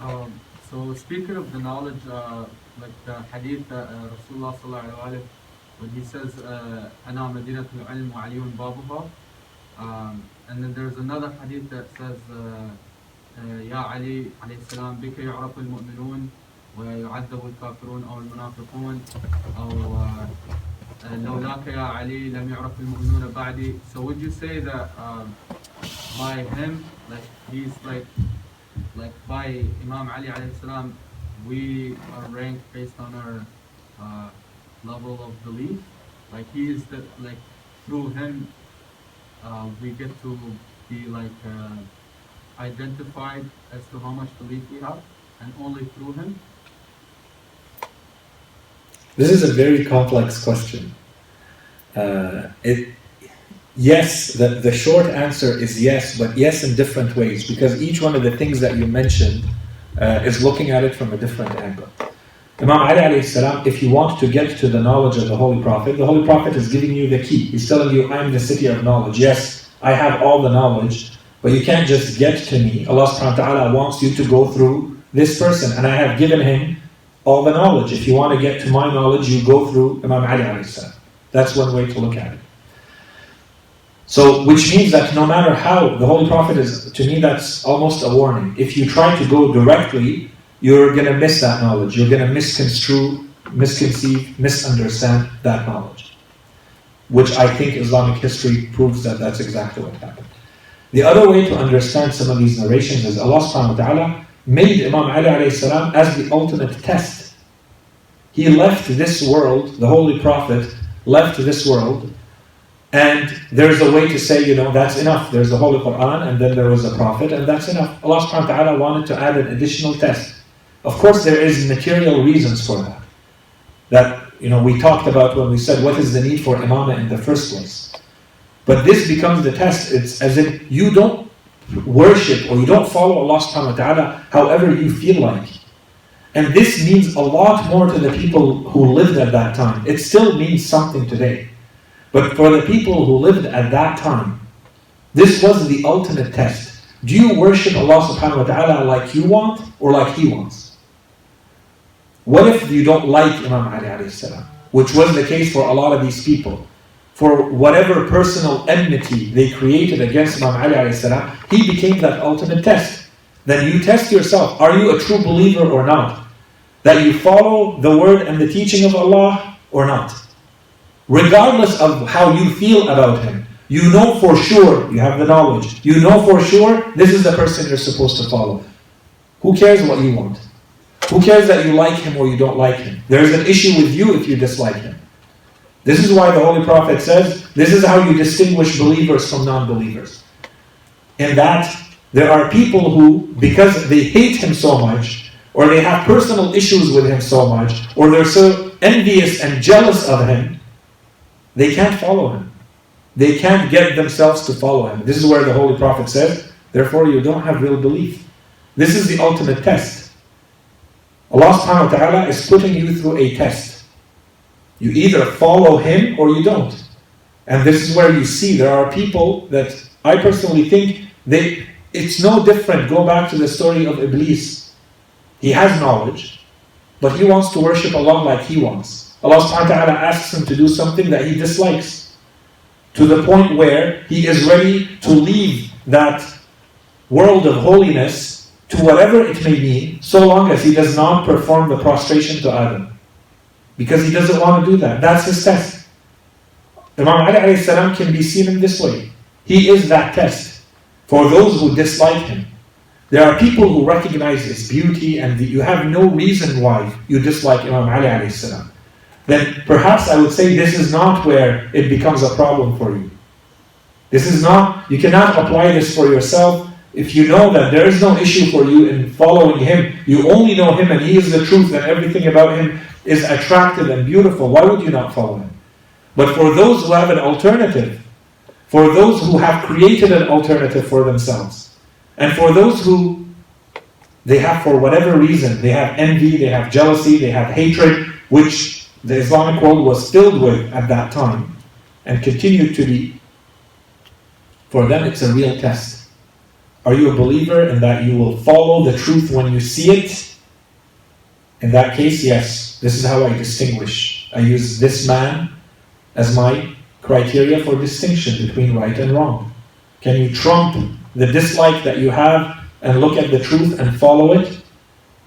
Um, so speaking of the knowledge, uh, like the hadith that uh, Rasulullah sallallahu when he says, uh, "Ana madinatul ilm wa aliyun babuha," um, and then there's another hadith that says, uh, uh, "Ya Ali alayhi salam, bika yu'raf al-mu'minun wa yu'adhab al-kafirun aw al-munafiqun aw uh, لولاك يا علي لم يعرف المؤمنون بعدي." So would you say that um, by him, like he's like like by Imam Ali alayhi salam, we are ranked based on our uh, level of belief. Like he is the like through him, uh, we get to be like uh, identified as to how much belief we have, and only through him. This is a very complex question. Uh, it, yes, the, the short answer is yes, but yes in different ways, because each one of the things that you mentioned uh, is looking at it from a different angle. Imam Ali alayhi salam, if you want to get to the knowledge of the Holy Prophet, the Holy Prophet is giving you the key. He's telling you, I'm the city of knowledge. Yes, I have all the knowledge, but you can't just get to me. Allah subhanahu wa ta'ala wants you to go through this person, and I have given him all the knowledge. If you want to get to my knowledge, you go through Imam Ali salam. That's one way to look at it. So, which means that no matter how the Holy Prophet is, to me, that's almost a warning. If you try to go directly, you're going to miss that knowledge. You're going to misconstrue, misconceive, misunderstand that knowledge. Which I think Islamic history proves that that's exactly what happened. The other way to understand some of these narrations is Allah subhanahu wa ta'ala made Imam Ali as the ultimate test. He left this world, the Holy Prophet left this world, and there's a way to say, you know, that's enough. There's the Holy Quran, and then there was a Prophet, and that's enough. Allah subhanahu wa ta'ala wanted to add an additional test. Of course, there is material reasons for that. That, you know, we talked about when we said, what is the need for imamah in the first place? But this becomes the test. It's as if you don't worship or you don't follow Allah subhanahu wa ta'ala however you feel like. And this means a lot more to the people who lived at that time. It still means something today. But for the people who lived at that time, this was the ultimate test. Do you worship Allah subhanahu wa ta'ala like you want or like He wants? What if you don't like Imam Ali alayhi salam? Which was the case for a lot of these people. For whatever personal enmity they created against Imam Ali alayhi salam, he became that ultimate test. Then you test yourself, are you a true believer or not? That you follow the word and the teaching of Allah or not? Regardless of how you feel about him, you know for sure, you have the knowledge, you know for sure this is the person you're supposed to follow. Who cares what you want? Who cares that you like him or you don't like him? There's an issue with you if you dislike him. This is why the Holy Prophet says this is how you distinguish believers from non believers. In that, there are people who, because they hate him so much, or they have personal issues with him so much, or they're so envious and jealous of him, they can't follow him. they can't get themselves to follow him. This is where the Holy Prophet says, therefore you don't have real belief. This is the ultimate test. Allah subhanahu wa ta'ala is putting you through a test. You either follow him or you don't. And this is where you see there are people that I personally think they it's no different. Go back to the story of Iblis. He has knowledge, but he wants to worship Allah like he wants. Allah subhanahu wa ta'ala asks him to do something that he dislikes. To the point where he is ready to leave that world of holiness to whatever it may be, so long as he does not perform the prostration to Adam. Because he doesn't want to do that. That's his test. Imam Ali can be seen in this way. He is that test for those who dislike him. There are people who recognize his beauty and you have no reason why you dislike Imam Ali alayhi salam. Then perhaps I would say this is not where it becomes a problem for you. This is not, you cannot apply this for yourself if you know that there is no issue for you in following him. You only know him and he is the truth and everything about him is attractive and beautiful. Why would you not follow him? But for those who have an alternative, for those who have created an alternative for themselves, and for those who they have, for whatever reason, they have envy, they have jealousy, they have hatred, which the Islamic world was filled with at that time and continued to be, for them it's a real test. Are you a believer in that you will follow the truth when you see it? In that case, yes. This is how I distinguish. I use this man as my criteria for distinction between right and wrong. Can you trump the dislike that you have and look at the truth and follow it?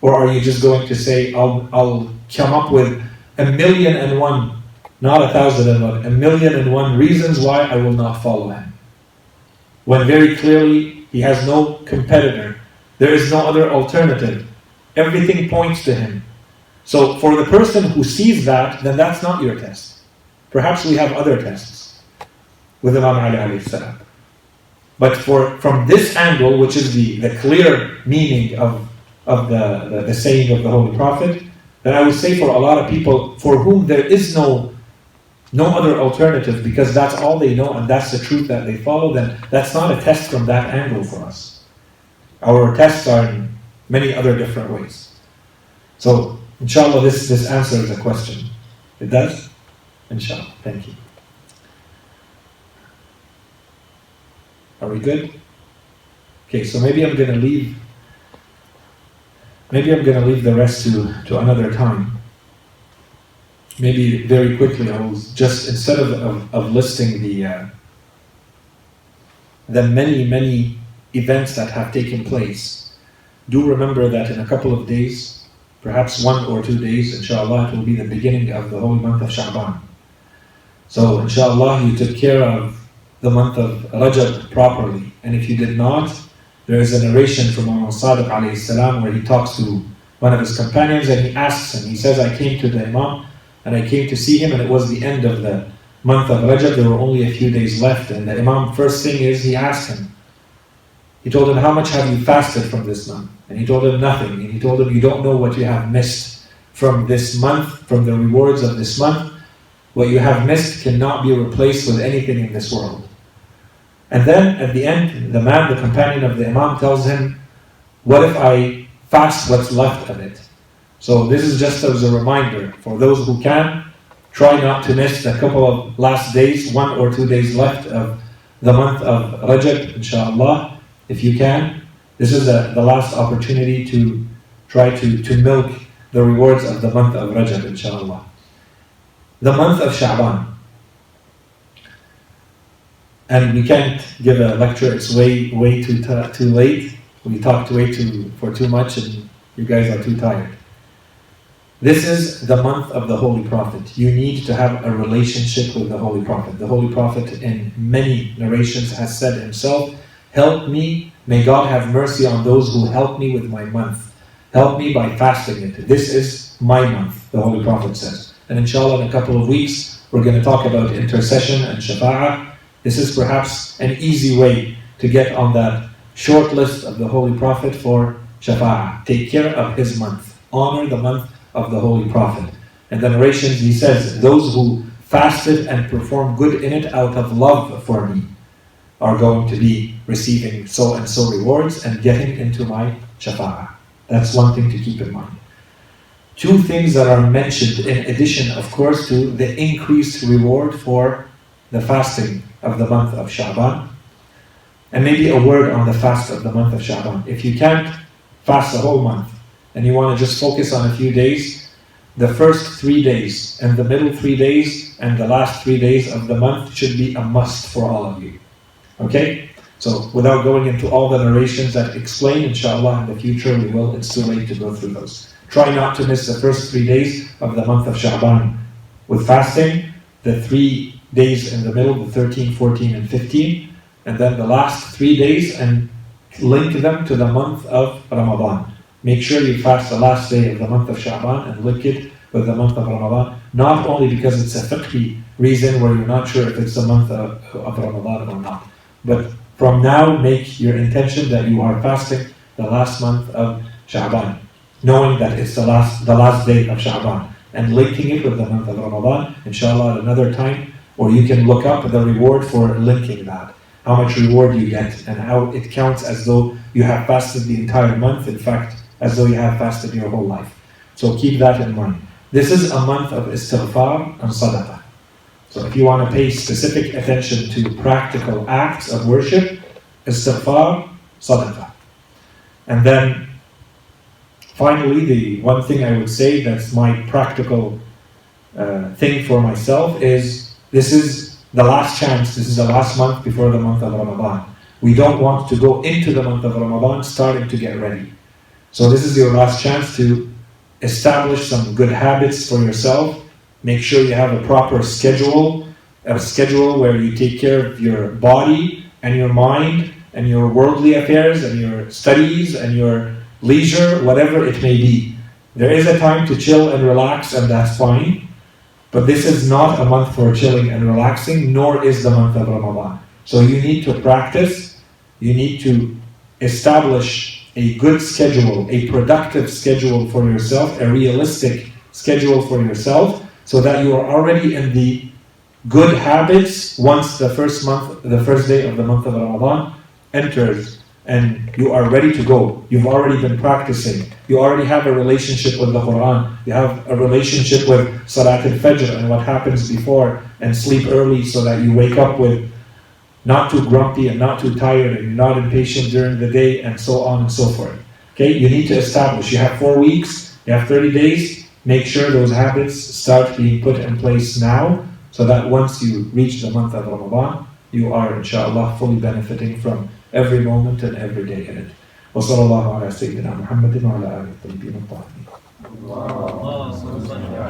Or are you just going to say, I'll, I'll come up with a million and one, not a thousand and one, a million and one reasons why I will not follow him? When very clearly he has no competitor, there is no other alternative. Everything points to him. So for the person who sees that, then that's not your test. Perhaps we have other tests with Imam Ali alayhi salam. But for from this angle, which is the, the clear meaning of, of the, the, the saying of the Holy Prophet, then I would say for a lot of people for whom there is no no other alternative because that's all they know and that's the truth that they follow, then that's not a test from that angle for us. Our tests are in many other different ways. So, inshallah, this, this answers the question. It does? Inshallah. Thank you. Are we good? Okay, so maybe I'm to leave. Maybe I'm to leave the rest to, to another time. Maybe very quickly, I will just instead of, of, of listing the uh, the many many events that have taken place, do remember that in a couple of days, perhaps one or two days, inshallah, it will be the beginning of the holy month of Sha'ban. So, inshallah, you took care of the month of Rajab properly. And if you did not, there is a narration from Imam Sadiq salam where he talks to one of his companions and he asks him, he says, I came to the Imam and I came to see him and it was the end of the month of Rajab, there were only a few days left. And the Imam, first thing is, he asked him, he told him, How much have you fasted from this month? And he told him nothing. And he told him, You don't know what you have missed from this month, from the rewards of this month. What you have missed cannot be replaced with anything in this world. And then at the end, the man, the companion of the Imam, tells him, What if I fast what's left of it? So this is just as a reminder for those who can, try not to miss a couple of last days, one or two days left of the month of Rajab, inshallah, if you can. This is a, the last opportunity to try to, to milk the rewards of the month of Rajab, inshallah. The month of Sha'ban. And we can't give a lecture, it's way, way too, too late. We talked way too, for too much and you guys are too tired. This is the month of the Holy Prophet. You need to have a relationship with the Holy Prophet. The Holy Prophet, in many narrations, has said himself, Help me, may God have mercy on those who help me with my month. Help me by fasting it. This is my month, the Holy Prophet says. And inshallah, in a couple of weeks, we're going to talk about intercession and shafa'ah. This is perhaps an easy way to get on that short list of the Holy Prophet for shafa'ah. Take care of his month. Honor the month of the Holy Prophet. And the narrations, he says, those who fasted and performed good in it out of love for me are going to be receiving so and so rewards and getting into my shafa'ah. That's one thing to keep in mind. Two things that are mentioned in addition, of course, to the increased reward for the fasting of the month of Sha'ban. And maybe a word on the fast of the month of Sha'ban. If you can't fast the whole month and you want to just focus on a few days, the first three days and the middle three days and the last three days of the month should be a must for all of you. Okay? So, without going into all the narrations that explain, inshallah, in the future we will, it's too late to go through those. Try not to miss the first three days of the month of Sha'ban with fasting, the three days in the middle, the 13, 14, and 15, and then the last three days and link them to the month of Ramadan. Make sure you fast the last day of the month of Sha'ban and link it with the month of Ramadan, not only because it's a fiqhi reason where you're not sure if it's the month of, of Ramadan or not, but from now make your intention that you are fasting the last month of Sha'ban, knowing that it's the last the last day of Sha'ban, and linking it with the month of Ramadan, inshallah, at another time, or you can look up the reward for linking that, how much reward you get, and how it counts as though you have fasted the entire month, in fact, as though you have fasted your whole life. So keep that in mind. This is a month of istighfar and sadaqah. So if you want to pay specific attention to practical acts of worship, istighfar, sadaqah. And then finally, the one thing I would say that's my practical uh, thing for myself is this is the last chance, this is the last month before the month of Ramadan. We don't want to go into the month of Ramadan starting to get ready. So this is your last chance to establish some good habits for yourself. Make sure you have a proper schedule, a schedule where you take care of your body and your mind and your worldly affairs and your studies and your leisure, whatever it may be. There is a time to chill and relax, and that's fine. But this is not a month for chilling and relaxing, nor is the month of Ramadan. So you need to practice, you need to establish a good schedule, a productive schedule for yourself, a realistic schedule for yourself, so that you are already in the good habits once the first month, the first day of the month of Ramadan enters and you are ready to go. You've already been practicing. You already have a relationship with the Quran. You have a relationship with Salat al Fajr and what happens before, and sleep early so that you wake up with not too grumpy and not too tired and not impatient during the day and so on and so forth. Okay, you need to establish. You have four weeks, you have 30 days. Make sure those habits start being put in place now so that once you reach the month of Ramadan, you are, inshallah, fully benefiting from every moment and every day in it. وصلى الله على سيدنا محمد وعلى آله الطيبين الطاهرين. Allah subhanahu wa